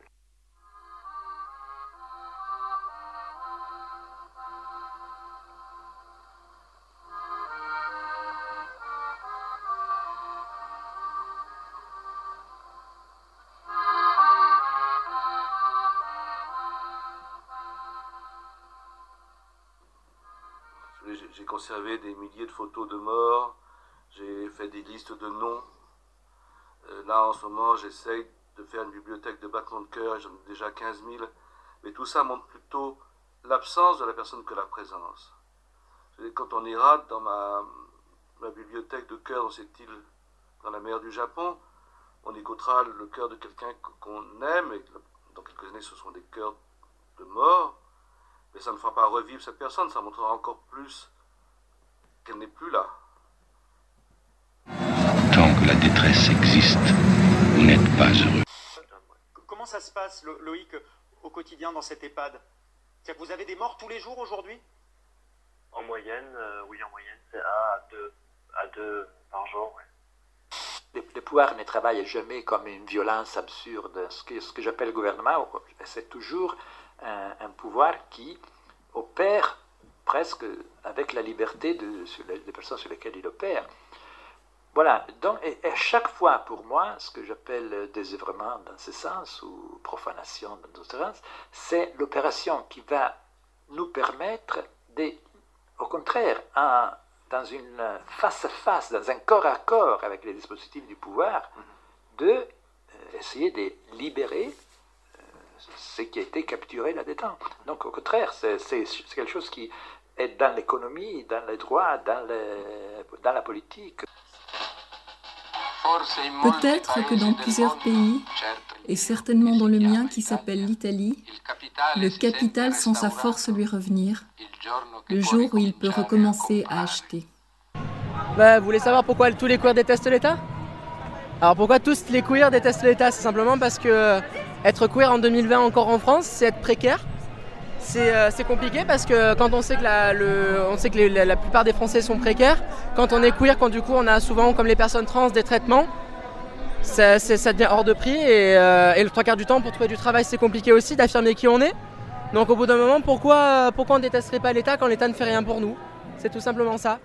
J'ai j'ai conservé des milliers de photos de morts, j'ai fait des listes de noms. Euh, là, en ce moment, j'essaye de faire une bibliothèque de battements de cœur, j'en ai déjà 15 000. Mais tout ça montre plutôt l'absence de la personne que la présence. Quand on ira dans ma, bibliothèque de cœur dans cette île, dans la mer du Japon, on écoutera le cœur de quelqu'un qu- qu'on aime, et dans quelques années, ce seront des cœurs de mort. Mais ça ne fera pas revivre cette personne, ça montrera encore plus qu'elle n'est plus là. Détresse existe, vous n'êtes pas heureux. Comment ça se passe, Lo- Loïc, au quotidien dans cette EHPAD? C'est-à-dire que Vous avez des morts tous les jours aujourd'hui? En moyenne, euh, oui, en moyenne, c'est 1 à 2, à deux par jour. ouais. Le, le pouvoir ne travaille jamais comme une violence absurde. Ce que, ce que j'appelle le gouvernement, c'est toujours un, un pouvoir qui opère presque avec la liberté de, sur les, des personnes sur lesquelles il opère. Voilà, donc, et, à chaque fois pour moi, ce que j'appelle désœuvrement dans ce sens, ou profanation dans d'autres sens, c'est l'opération qui va nous permettre de, au contraire, dans une face-à-face, dans un corps à corps avec les dispositifs du pouvoir, de euh, essayer de libérer euh, ce qui a été capturé là-dedans. Donc au contraire, c'est quelque chose qui est dans l'économie, dans les droits, dans, le- dans la politique. Peut-être que dans plusieurs pays, et certainement dans le mien qui s'appelle l'Italie, le capital sent sa force lui revenir le jour où il peut recommencer à acheter. Bah, vous voulez savoir pourquoi tous les queers détestent l'État? Alors pourquoi tous les queers détestent l'État? C'est simplement parce que euh, être queer en 2020 encore en France, c'est être précaire. C'est euh, c'est compliqué parce que quand on sait que, la, le- on sait que les- la, la plupart des Français sont précaires, quand on est queer, quand du coup on a souvent, comme les personnes trans, des traitements, ça, devient hors de prix et, euh, et le trois quarts du temps pour trouver du travail c'est compliqué aussi d'affirmer qui on est. Donc au bout d'un moment, pourquoi, pourquoi on ne détesterait pas l'État quand l'État ne fait rien pour nous? C'est tout simplement ça.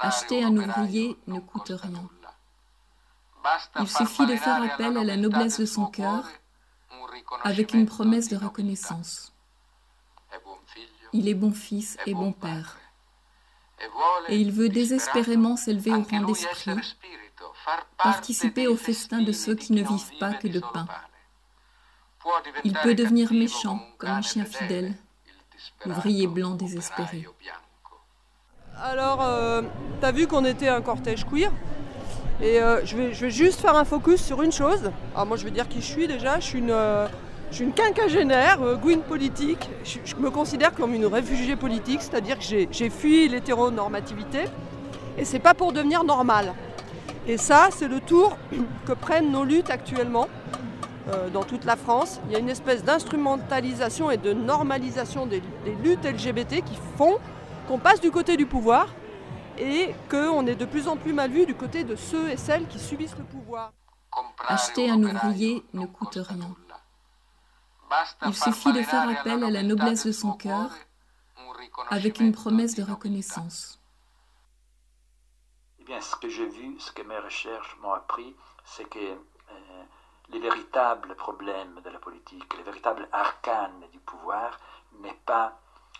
Acheter un ouvrier ne coûte rien. Il suffit de faire appel à la noblesse de son cœur avec une promesse de reconnaissance. Il est bon fils et bon père. Et il veut désespérément s'élever au rang d'esprit, participer au festin de ceux qui ne vivent pas que de pain. Il peut devenir méchant comme un chien fidèle, l'ouvrier blanc désespéré. Alors, euh, t'as vu qu'on était un cortège queer? Et euh, je, vais, je vais juste faire un focus sur une chose. Alors moi je vais dire qui je suis déjà. Je suis une, euh, je suis une quinquagénaire, euh, gouine politique. Je, me considère comme une réfugiée politique, c'est-à-dire que j'ai- j'ai fui l'hétéronormativité. Et c'est pas pour devenir normal. Et ça, c'est le tour *clears throat* que prennent nos luttes actuellement euh, dans toute la France. Il y a une espèce d'instrumentalisation et de normalisation des, des luttes LGBT qui font qu'on passe du côté du pouvoir et qu'on est de plus en plus mal vu du côté de ceux et celles qui subissent le pouvoir. Acheter un ouvrier ne coûte rien. Il suffit de faire appel à la noblesse de son cœur avec une promesse de reconnaissance. Eh bien, ce que j'ai vu, ce que mes recherches m'ont appris, c'est que euh, les véritables problèmes de la politique, les véritables arcanes du pouvoir, n'est pas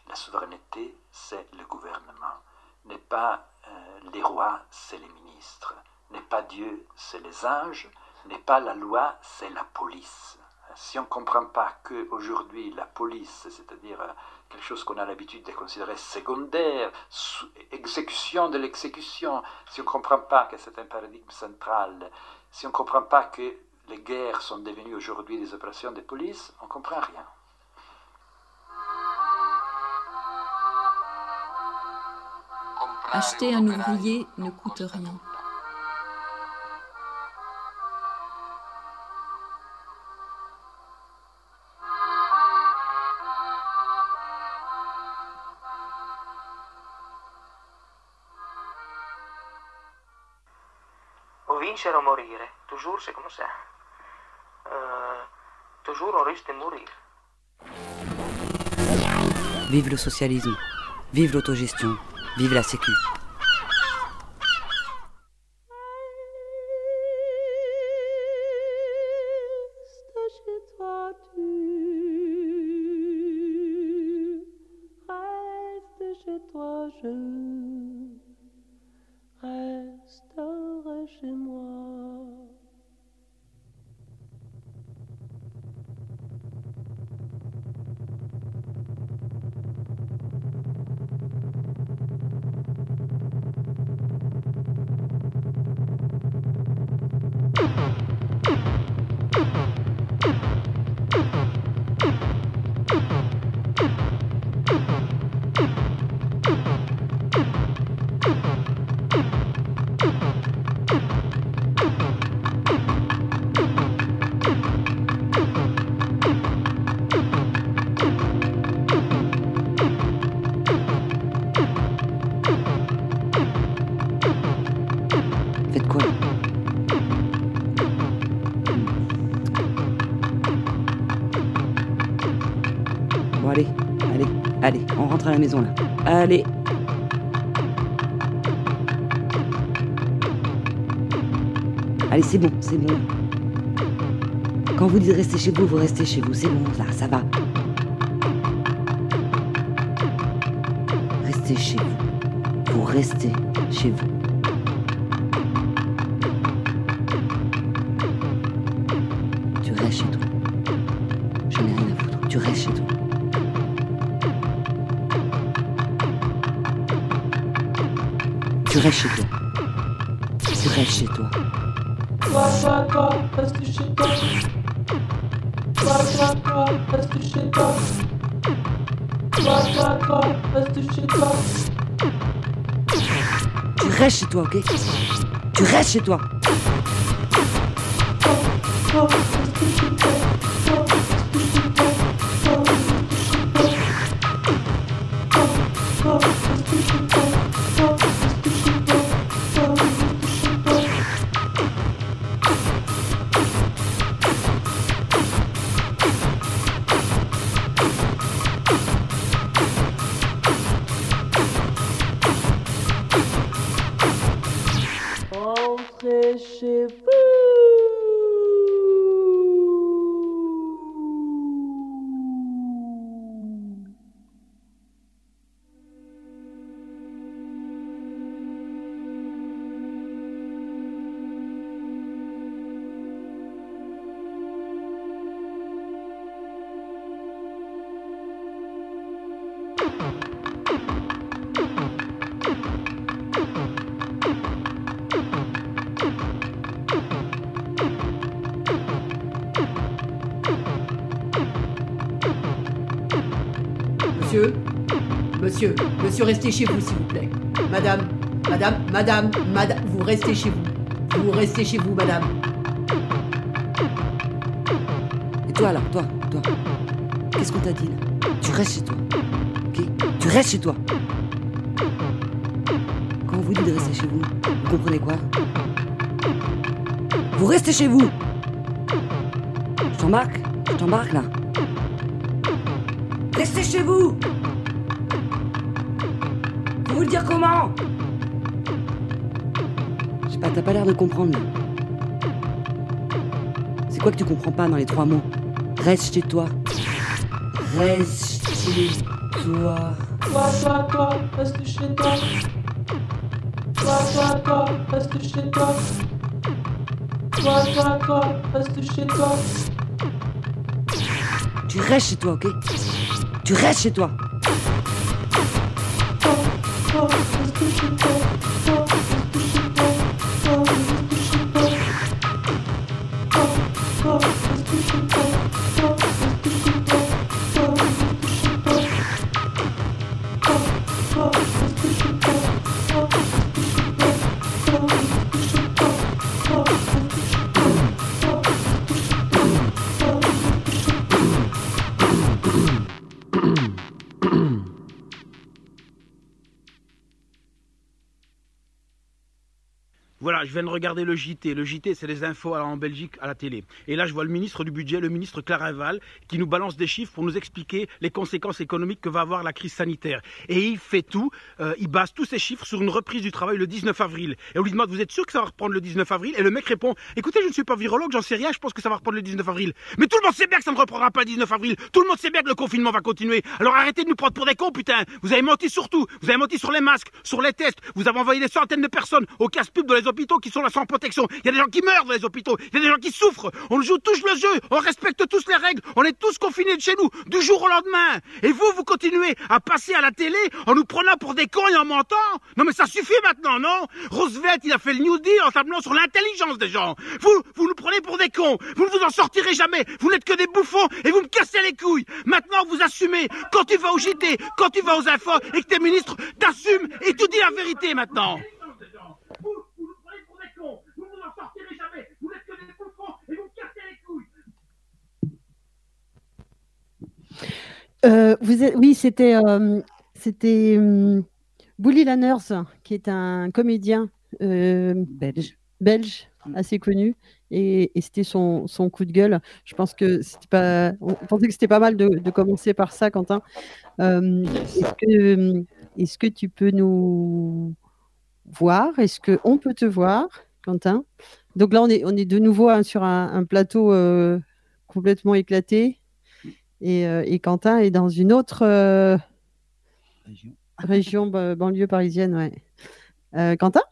la souveraineté, c'est le gouvernement. N'est pas euh, les rois, c'est les ministres. N'est pas Dieu, c'est les anges. N'est pas la loi, c'est la police. Si on ne comprend pas qu'aujourd'hui la police, c'est-à-dire euh, quelque chose qu'on a l'habitude de considérer secondaire, exécution de l'exécution, si on ne comprend pas que c'est un paradigme central, si on ne comprend pas que les guerres sont devenues aujourd'hui des opérations de police, on ne comprend rien. Acheter un ouvrier ne coûte rien. Vincere o morire, toujours c'est comme ça. Euh, toujours on risque de mourir. Vive le socialisme, vive l'autogestion, vive la sécu. Maison là. Allez. Allez, c'est bon, c'est bon. Quand vous dites rester chez vous, vous restez chez vous. C'est bon, ça va. Restez chez vous. Vous restez chez vous. Tu restes chez toi. Tu restes chez toi. Reste chez toi. Reste chez toi. Reste chez. Tu restes chez toi, ok? Tu restes chez toi. Monsieur, restez chez vous, s'il vous plaît. Madame, madame, madame, madame, vous restez chez vous. Vous restez chez vous, madame. Et toi là, toi, toi. Qu'est-ce qu'on t'a dit là? Tu restes chez toi. Ok? Tu restes chez toi. Quand on vous dit de rester chez vous, vous comprenez quoi? Vous restez chez vous Je t'embarque Je t'embarque là Restez chez vous vous le dire comment Je sais pas, t'as pas l'air de comprendre. C'est quoi que tu comprends pas dans les trois mots? Reste chez toi. Reste chez toi. Toi, toi, toi, reste chez toi. Toi, toi, toi, reste chez toi. Toi, toi, toi, reste chez toi. Tu restes chez toi, ok? Tu restes chez. Toi, so Je viens de regarder le JT. Le JT, c'est les infos en Belgique à la télé. Et là, je vois le ministre du Budget, le ministre Clarinval, qui nous balance des chiffres pour nous expliquer les conséquences économiques que va avoir la crise sanitaire. Et il fait tout, euh, il base tous ces chiffres sur une reprise du travail le 19 avril. Et on lui demande, vous êtes sûr que ça va reprendre le 19 avril? Et le mec répond, écoutez, je ne suis pas virologue, j'en sais rien, je pense que ça va reprendre le 19 avril. Mais tout le monde sait bien que ça ne reprendra pas le 19 avril. Tout le monde sait bien que le confinement va continuer. Alors arrêtez de nous prendre pour des cons, putain. Vous avez menti sur tout. Vous avez menti sur les masques, sur les tests. Vous avez envoyé des centaines de personnes au casse-pub dans les hôpitaux qui sont là sans protection. Il y a des gens qui meurent dans les hôpitaux. Il y a des gens qui souffrent. On joue tous le jeu. On respecte tous les règles. On est tous confinés de chez nous, du jour au lendemain. Et vous, vous continuez à passer à la télé en nous prenant pour des cons et en mentant Non mais ça suffit maintenant, non Roosevelt, il a fait le New Deal en tablant sur l'intelligence des gens. Vous, vous nous prenez pour des cons. Vous ne vous en sortirez jamais. Vous n'êtes que des bouffons et vous me cassez les couilles. Maintenant, vous assumez. Quand tu vas au JT, quand tu vas aux infos et que t'es ministre, t'assumes et tu dis la vérité maintenant. Euh, vous êtes- oui, c'était euh, c'était hum, Bully Lanners, qui est un comédien euh, belge. belge assez connu, et, et c'était son, son coup de gueule. Je pense que c'était pas, on pensait que c'était pas mal de, de commencer par ça, Quentin. Euh, Est-ce que, est-ce que tu peux nous voir? Est-ce que on peut te voir, Quentin? Donc là, on est, on est de nouveau hein, sur un, un plateau euh, complètement éclaté. Et, euh, et Quentin est dans une autre euh, région, ba- banlieue parisienne. Ouais. Euh, Quentin?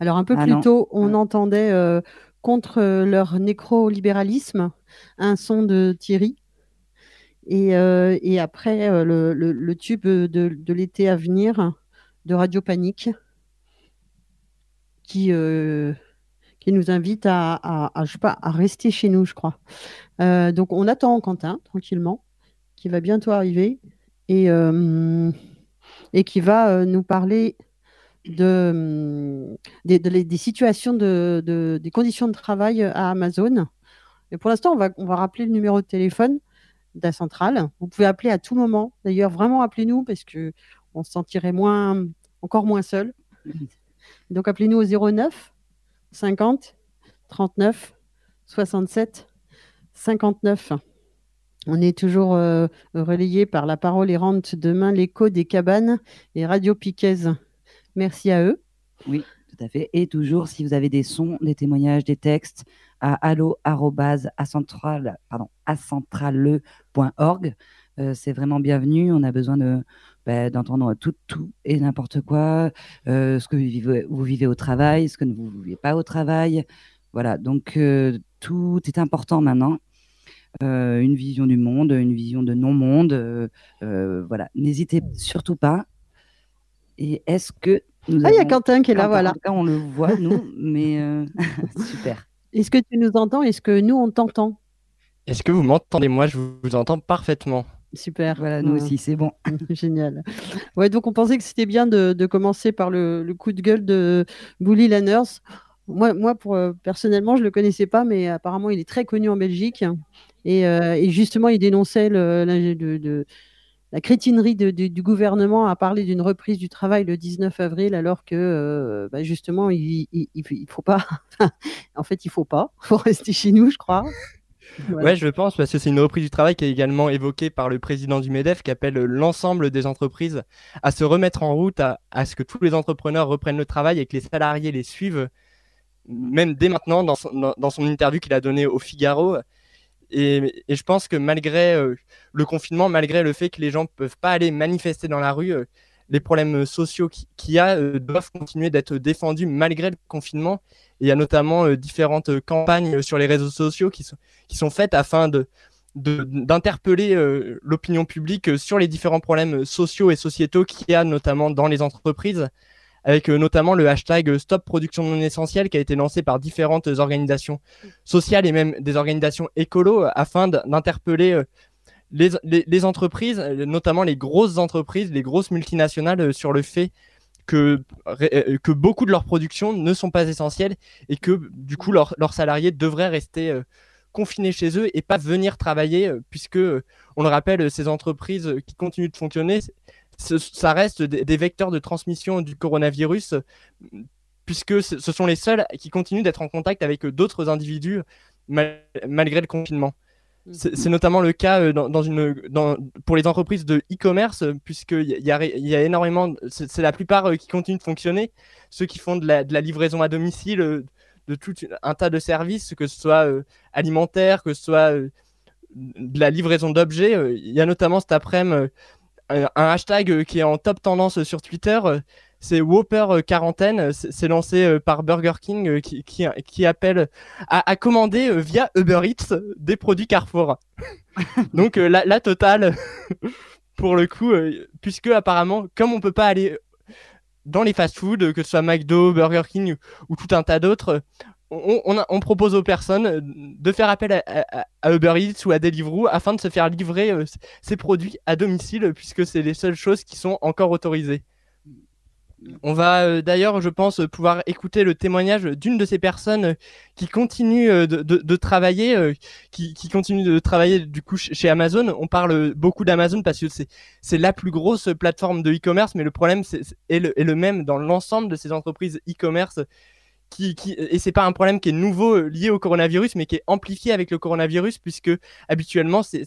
Alors, un peu Ah plus non. tôt, on entendait euh, contre leur nécrolibéralisme un son de Thierry. Et, euh, et après, euh, le, le- le tube de, de l'été à venir de Radio Panique qui, qui nous invite à, à- à, je sais pas, à rester chez nous, je crois. Euh, donc, on attend Quentin, tranquillement, qui va bientôt arriver et, euh, et qui va euh, nous parler de, des, de les- des situations, de, de- des conditions de travail à Amazon. Et pour l'instant, on va, on va rappeler le numéro de téléphone de la centrale. Vous pouvez appeler à tout moment. D'ailleurs, vraiment, appelez-nous parce que on se sentirait moins, encore moins seul. Donc, appelez-nous au 09 50 39 67 59. On est toujours euh, relayé par la parole errante demain, l'écho des cabanes et Radio Piquez. Merci à eux. Oui, tout à fait. Et toujours, si vous avez des sons, des témoignages, des textes, à allo Euh, c'est vraiment bienvenu. On a besoin de, bah, d'entendre tout, tout et n'importe quoi, euh, ce que vous vivez, vous vivez au travail, ce que vous ne vivez pas au travail. Voilà, donc euh, tout est important maintenant. Euh, une vision du monde, une vision de non-monde. euh, euh, voilà, n'hésitez surtout pas. Et est-ce que nous Ah, il y a Quentin qui est là, Quentin, voilà. en tout cas, on le voit, *laughs* nous, mais euh, *laughs* super. Est-ce que tu nous entends? Est-ce que nous, on t'entend? Est-ce que vous m'entendez? Moi, je vous entends parfaitement. Super. Voilà, nous Ouais. aussi, c'est bon. *laughs* Génial. Ouais, donc on pensait que c'était bien de, de commencer par le, le coup de gueule de Bully Lanners. Moi, moi pour, euh, personnellement, je ne le connaissais pas, mais apparemment, il est très connu en Belgique. Et, euh, et justement, il dénonçait le- la, de- de- la crétinerie du gouvernement à parler d'une reprise du travail le 19 avril, alors que euh, bah, justement, il ne faut pas. *laughs* en fait, il faut pas. Il faut rester chez nous, je crois. Ouais, je pense, parce que c'est une reprise du travail qui est également évoquée par le président du MEDEF, qui appelle l'ensemble des entreprises à se remettre en route, à, ce que tous les entrepreneurs reprennent le travail et que les salariés les suivent, même dès maintenant, dans son, dans, son interview qu'il a donnée au Figaro. Et, et je pense que malgré euh, le confinement, malgré le fait que les gens ne peuvent pas aller manifester dans la rue, euh, les problèmes sociaux qui- qu'il y a euh, doivent continuer d'être défendus malgré le confinement. Il y a notamment euh, différentes euh, campagnes sur les réseaux sociaux qui sont, faites afin d'interpeller euh, l'opinion publique euh, sur les différents problèmes sociaux et sociétaux qu'il y a notamment dans les entreprises, avec euh, notamment le hashtag euh, Stop Production non essentielle qui a été lancé par différentes organisations sociales et même des organisations écolo euh, afin d'interpeller euh, les, entreprises, euh, notamment les grosses entreprises, les grosses multinationales, euh, sur le fait euh, que beaucoup de leurs productions ne sont pas essentielles et que du coup leurs salariés devraient rester confinés chez eux et pas venir travailler, puisque, on le rappelle, ces entreprises qui continuent de fonctionner, ça reste des, vecteurs de transmission du coronavirus, puisque ce sont les seuls qui continuent d'être en contact avec d'autres individus mal- malgré le confinement. C'est notamment le cas euh, pour les entreprises de e-commerce, euh, puisqu'il y, a- y a, énormément, c'est la plupart euh, qui continuent de fonctionner, ceux qui font de la, de la livraison à domicile, de tout un tas de services, que ce soit alimentaire, que ce soit de la livraison d'objets. Il y a notamment cet après-midi un hashtag qui est en top tendance sur Twitter. C'est Whopper euh, quarantaine. euh, C'est lancé euh, par Burger King qui, qui, qui appelle à, à commander via Uber Eats des produits Carrefour. *laughs* Donc la, la totale *laughs* pour le coup, puisque apparemment, comme on peut pas aller dans les fast-foods, que ce soit McDo, Burger King ou, ou tout un tas d'autres, on, on a- on propose aux personnes de faire appel à, à- à Uber Eats ou à Deliveroo afin de se faire livrer euh, ces produits à domicile, puisque c'est les seules choses qui sont encore autorisées. On va euh, d'ailleurs, je pense, euh, pouvoir écouter le témoignage d'une de ces personnes euh, qui continue de, travailler, qui, continue de travailler du coup ch- chez Amazon. On parle beaucoup d'Amazon parce que c'est la plus grosse plateforme de e-commerce, mais le problème est, le, même dans l'ensemble de ces entreprises e-commerce. Qui, qui, et c'est pas un problème qui est nouveau lié au coronavirus, mais qui est amplifié avec le coronavirus, puisque habituellement, ce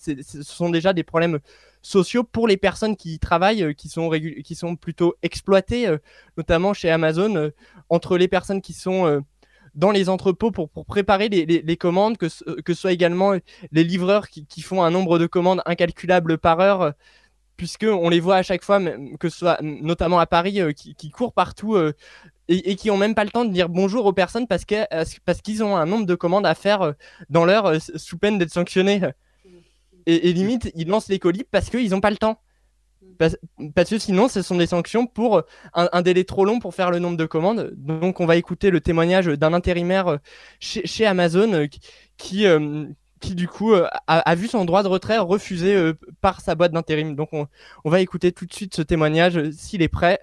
sont déjà des problèmes sociaux pour les personnes qui y travaillent, euh, qui sont, régu- qui sont plutôt exploitées, euh, notamment chez Amazon, euh, entre les personnes qui sont dans les entrepôts pour, pour préparer les, les- commandes, que que ce soit également les livreurs qui, qui font un nombre de commandes incalculable par heure, puisque on les voit à chaque fois, que ce soit mm, notamment à Paris, qui, qui courent partout et, qui ont même pas le temps de dire bonjour aux personnes parce parce qu'ils ont un nombre de commandes à faire dans l'heure sous peine d'être sanctionnés. Et, limite, ils lancent les colis parce qu'ils n'ont pas le temps. Parce, que sinon, ce sont des sanctions pour un, un délai trop long pour faire le nombre de commandes. Donc, on va écouter le témoignage d'un intérimaire euh, chez, Amazon euh, qui, euh, du coup, euh, a, vu son droit de retrait refusé euh, par sa boîte d'intérim. Donc, on, va écouter tout de suite ce témoignage euh, s'il est prêt.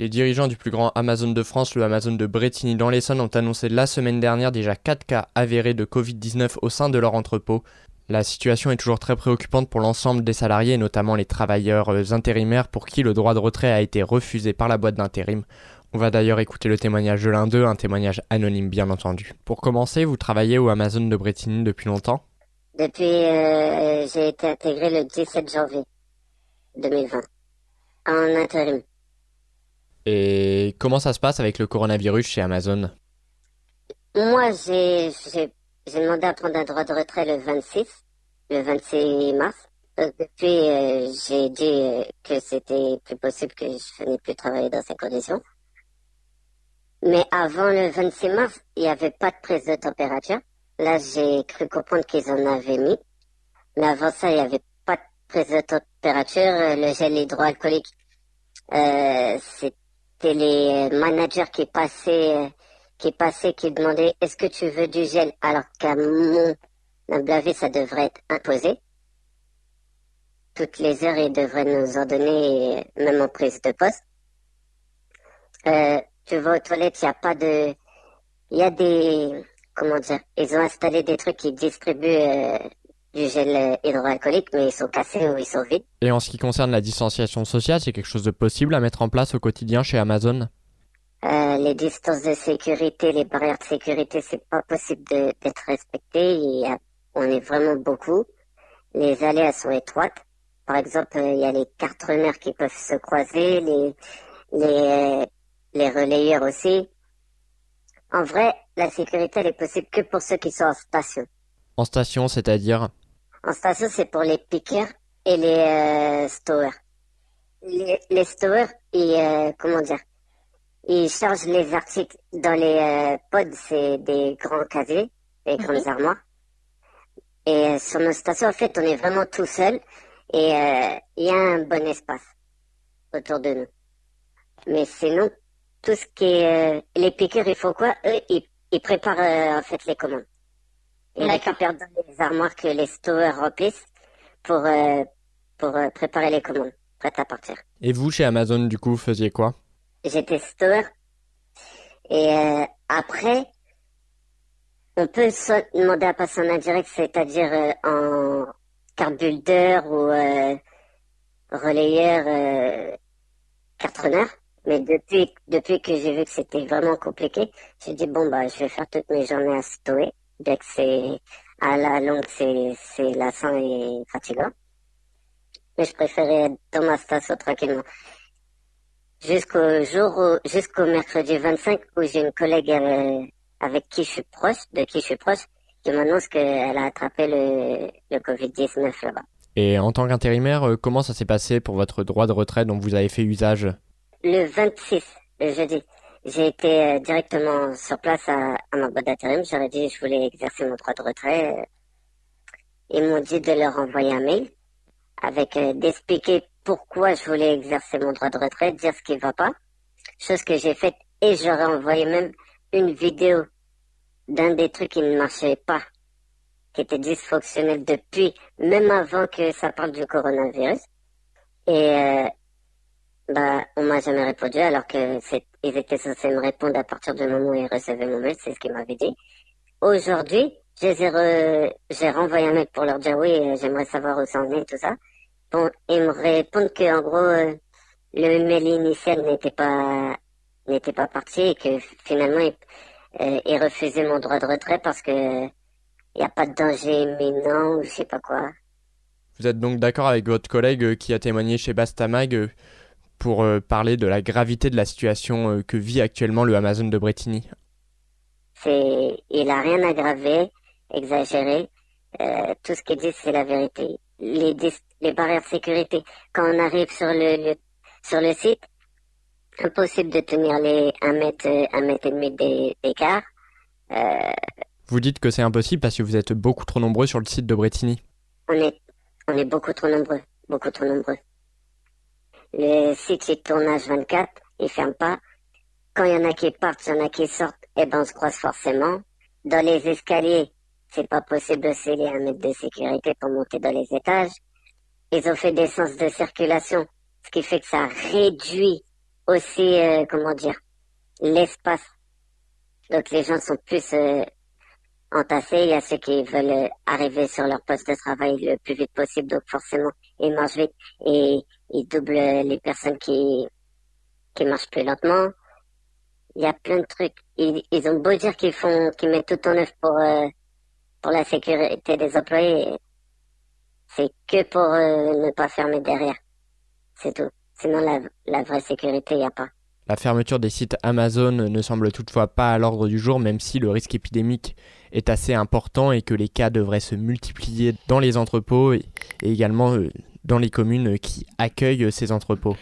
Les dirigeants du plus grand Amazon de France, le Amazon de Bretigny dans l'Essonne, ont annoncé la semaine dernière déjà 4 cas avérés de Covid-19 au sein de leur entrepôt. La situation est toujours très préoccupante pour l'ensemble des salariés, notamment les travailleurs euh, intérimaires pour qui le droit de retrait a été refusé par la boîte d'intérim. On va d'ailleurs écouter le témoignage de l'un d'eux, un témoignage anonyme bien entendu. Pour commencer, vous travaillez au Amazon de Bretigny depuis longtemps? Depuis, euh, j'ai été intégré le 17 janvier 2020 en intérim. Et comment ça se passe avec le coronavirus chez Amazon? Moi, j'ai demandé à prendre un droit de retrait le 26, le 26 mars. Euh, depuis, euh, j'ai dit euh, que c'était plus possible que je venais plus travailler dans ces conditions. Mais avant le 26 mars, il n'y avait pas de prise de température. Là, j'ai cru comprendre qu'ils en avaient mis. Mais avant ça, il n'y avait pas de prise de température. Euh, Le gel hydroalcoolique, euh, c'était les managers qui passaient, euh, qui passaient, qui demandaient est-ce que tu veux du gel? Alors qu'à mon humble avis, ça devrait être imposé. toutes les heures, ils devraient nous en donner, même en prise de poste. Euh, tu vas aux toilettes, il n'y a pas de... Il y a des... Comment dire Ils ont installé des trucs qui distribuent euh, du gel hydroalcoolique, mais ils sont cassés ou ils sont vides. Et en ce qui concerne la distanciation sociale, c'est quelque chose de possible à mettre en place au quotidien chez Amazon? Euh, les distances de sécurité, les barrières de sécurité, c'est pas possible d'être respecté. Il y a- on est vraiment beaucoup. Les allées, elles sont étroites. Par exemple, euh, il y a les cartonneurs qui peuvent se croiser, les, les, les relayeurs aussi. En vrai, la sécurité, elle est possible que pour ceux qui sont en station. En station, c'est-à-dire? En station, c'est pour les pickers et les euh, stowers. Les, les stowers, ils, euh, comment dire, ils chargent les articles dans les euh, pods, c'est des grands casiers, des grandes armoires. Et euh, sur nos stations, en fait, on est vraiment tout seul et euh, il y a un bon espace autour de nous. Mais sinon, tout ce qui est... euh, les pickers, ils font quoi? Eux, ils, ils préparent euh, en fait les commandes. D'accord. récupèrent dans les armoires que les stowers remplissent pour, euh, pour euh, préparer les commandes, prêtes à partir. Et vous, chez Amazon, du coup, faisiez quoi? J'étais stower. Et euh, après, on peut soit demander à passer en indirect, c'est-à-dire euh, en carte builder ou euh, relayeur, euh, cartonneur. Mais depuis, depuis que j'ai vu que c'était vraiment compliqué, j'ai dit bon bah je vais faire toutes mes journées à stower, bien que c'est à la longue c'est c'est lassant et fatigant. Mais je préférais être dans ma station tranquillement jusqu'au jour où, jusqu'au mercredi 25 où j'ai une collègue euh, avec qui je suis proche, de qui je suis proche, qui m'annonce qu'elle a attrapé le, le Covid-19 là-bas. Et en tant qu'intérimaire, euh, comment ça s'est passé pour votre droit de retrait dont vous avez fait usage? Le 26, le jeudi, j'ai été euh, directement sur place à, ma boîte d'intérim. J'aurais dit je voulais exercer mon droit de retrait. euh. Ils m'ont dit de leur envoyer un mail avec euh, d'expliquer pourquoi je voulais exercer mon droit de retrait, dire ce qui va pas. Chose que j'ai faite et j'aurais envoyé même une vidéo d'un des trucs qui ne marchait pas, qui était dysfonctionnel depuis, même avant que ça parle du coronavirus. Et euh, bah, on m'a jamais répondu alors que c'est, ils étaient censés me répondre à partir du moment où ils recevaient mon mail, c'est ce qu'ils m'avaient dit. Aujourd'hui, j'ai renvoyé un mail pour leur dire oui, euh, j'aimerais savoir où ça en est, tout ça. Bon, ils me répondent que en gros, euh, le mail initial n'était pas n'était pas parti et que finalement ils, euh, refusaient mon droit de retrait parce que il n'y a pas de danger imminent ou je sais pas quoi. Vous êtes donc d'accord avec votre collègue qui a témoigné chez Bastamag pour euh, parler de la gravité de la situation euh, que vit actuellement le Amazon de Bretigny C'est, il a rien aggravé, exagéré. Euh, tout ce qu'il dit, c'est la vérité. Les, dis- les barrières de sécurité, quand on arrive sur le, le- sur le site, impossible de tenir les un mètre, euh, un mètre et demi d'é- d'écart. Euh, Vous dites que c'est impossible parce que vous êtes beaucoup trop nombreux sur le site de Bretigny. on est, on est beaucoup trop nombreux, beaucoup trop nombreux. Le site, il tourne H24, il ferme pas. Quand il y en a qui partent, il y en a qui sortent, eh ben, on se croise forcément. Dans les escaliers, c'est pas possible de sceller un mètre de sécurité pour monter dans les étages. Ils ont fait des sens de circulation, ce qui fait que ça réduit aussi, euh, comment dire, l'espace. Donc les gens sont plus euh, entassés. Il y a ceux qui veulent euh, arriver sur leur poste de travail le plus vite possible, donc forcément ils marchent vite et ils doublent les personnes qui qui marchent plus lentement. Il y a plein de trucs. Ils, ils ont beau dire qu'ils font, qu'ils mettent tout en œuvre pour euh, pour la sécurité des employés, c'est que pour euh, ne pas fermer derrière. C'est tout. Sinon la la vraie sécurité, il n'y a pas. La fermeture des sites Amazon ne semble toutefois pas à l'ordre du jour, même si le risque épidémique est assez important et que les cas devraient se multiplier dans les entrepôts et, et également euh, dans les communes qui accueillent ces entrepôts.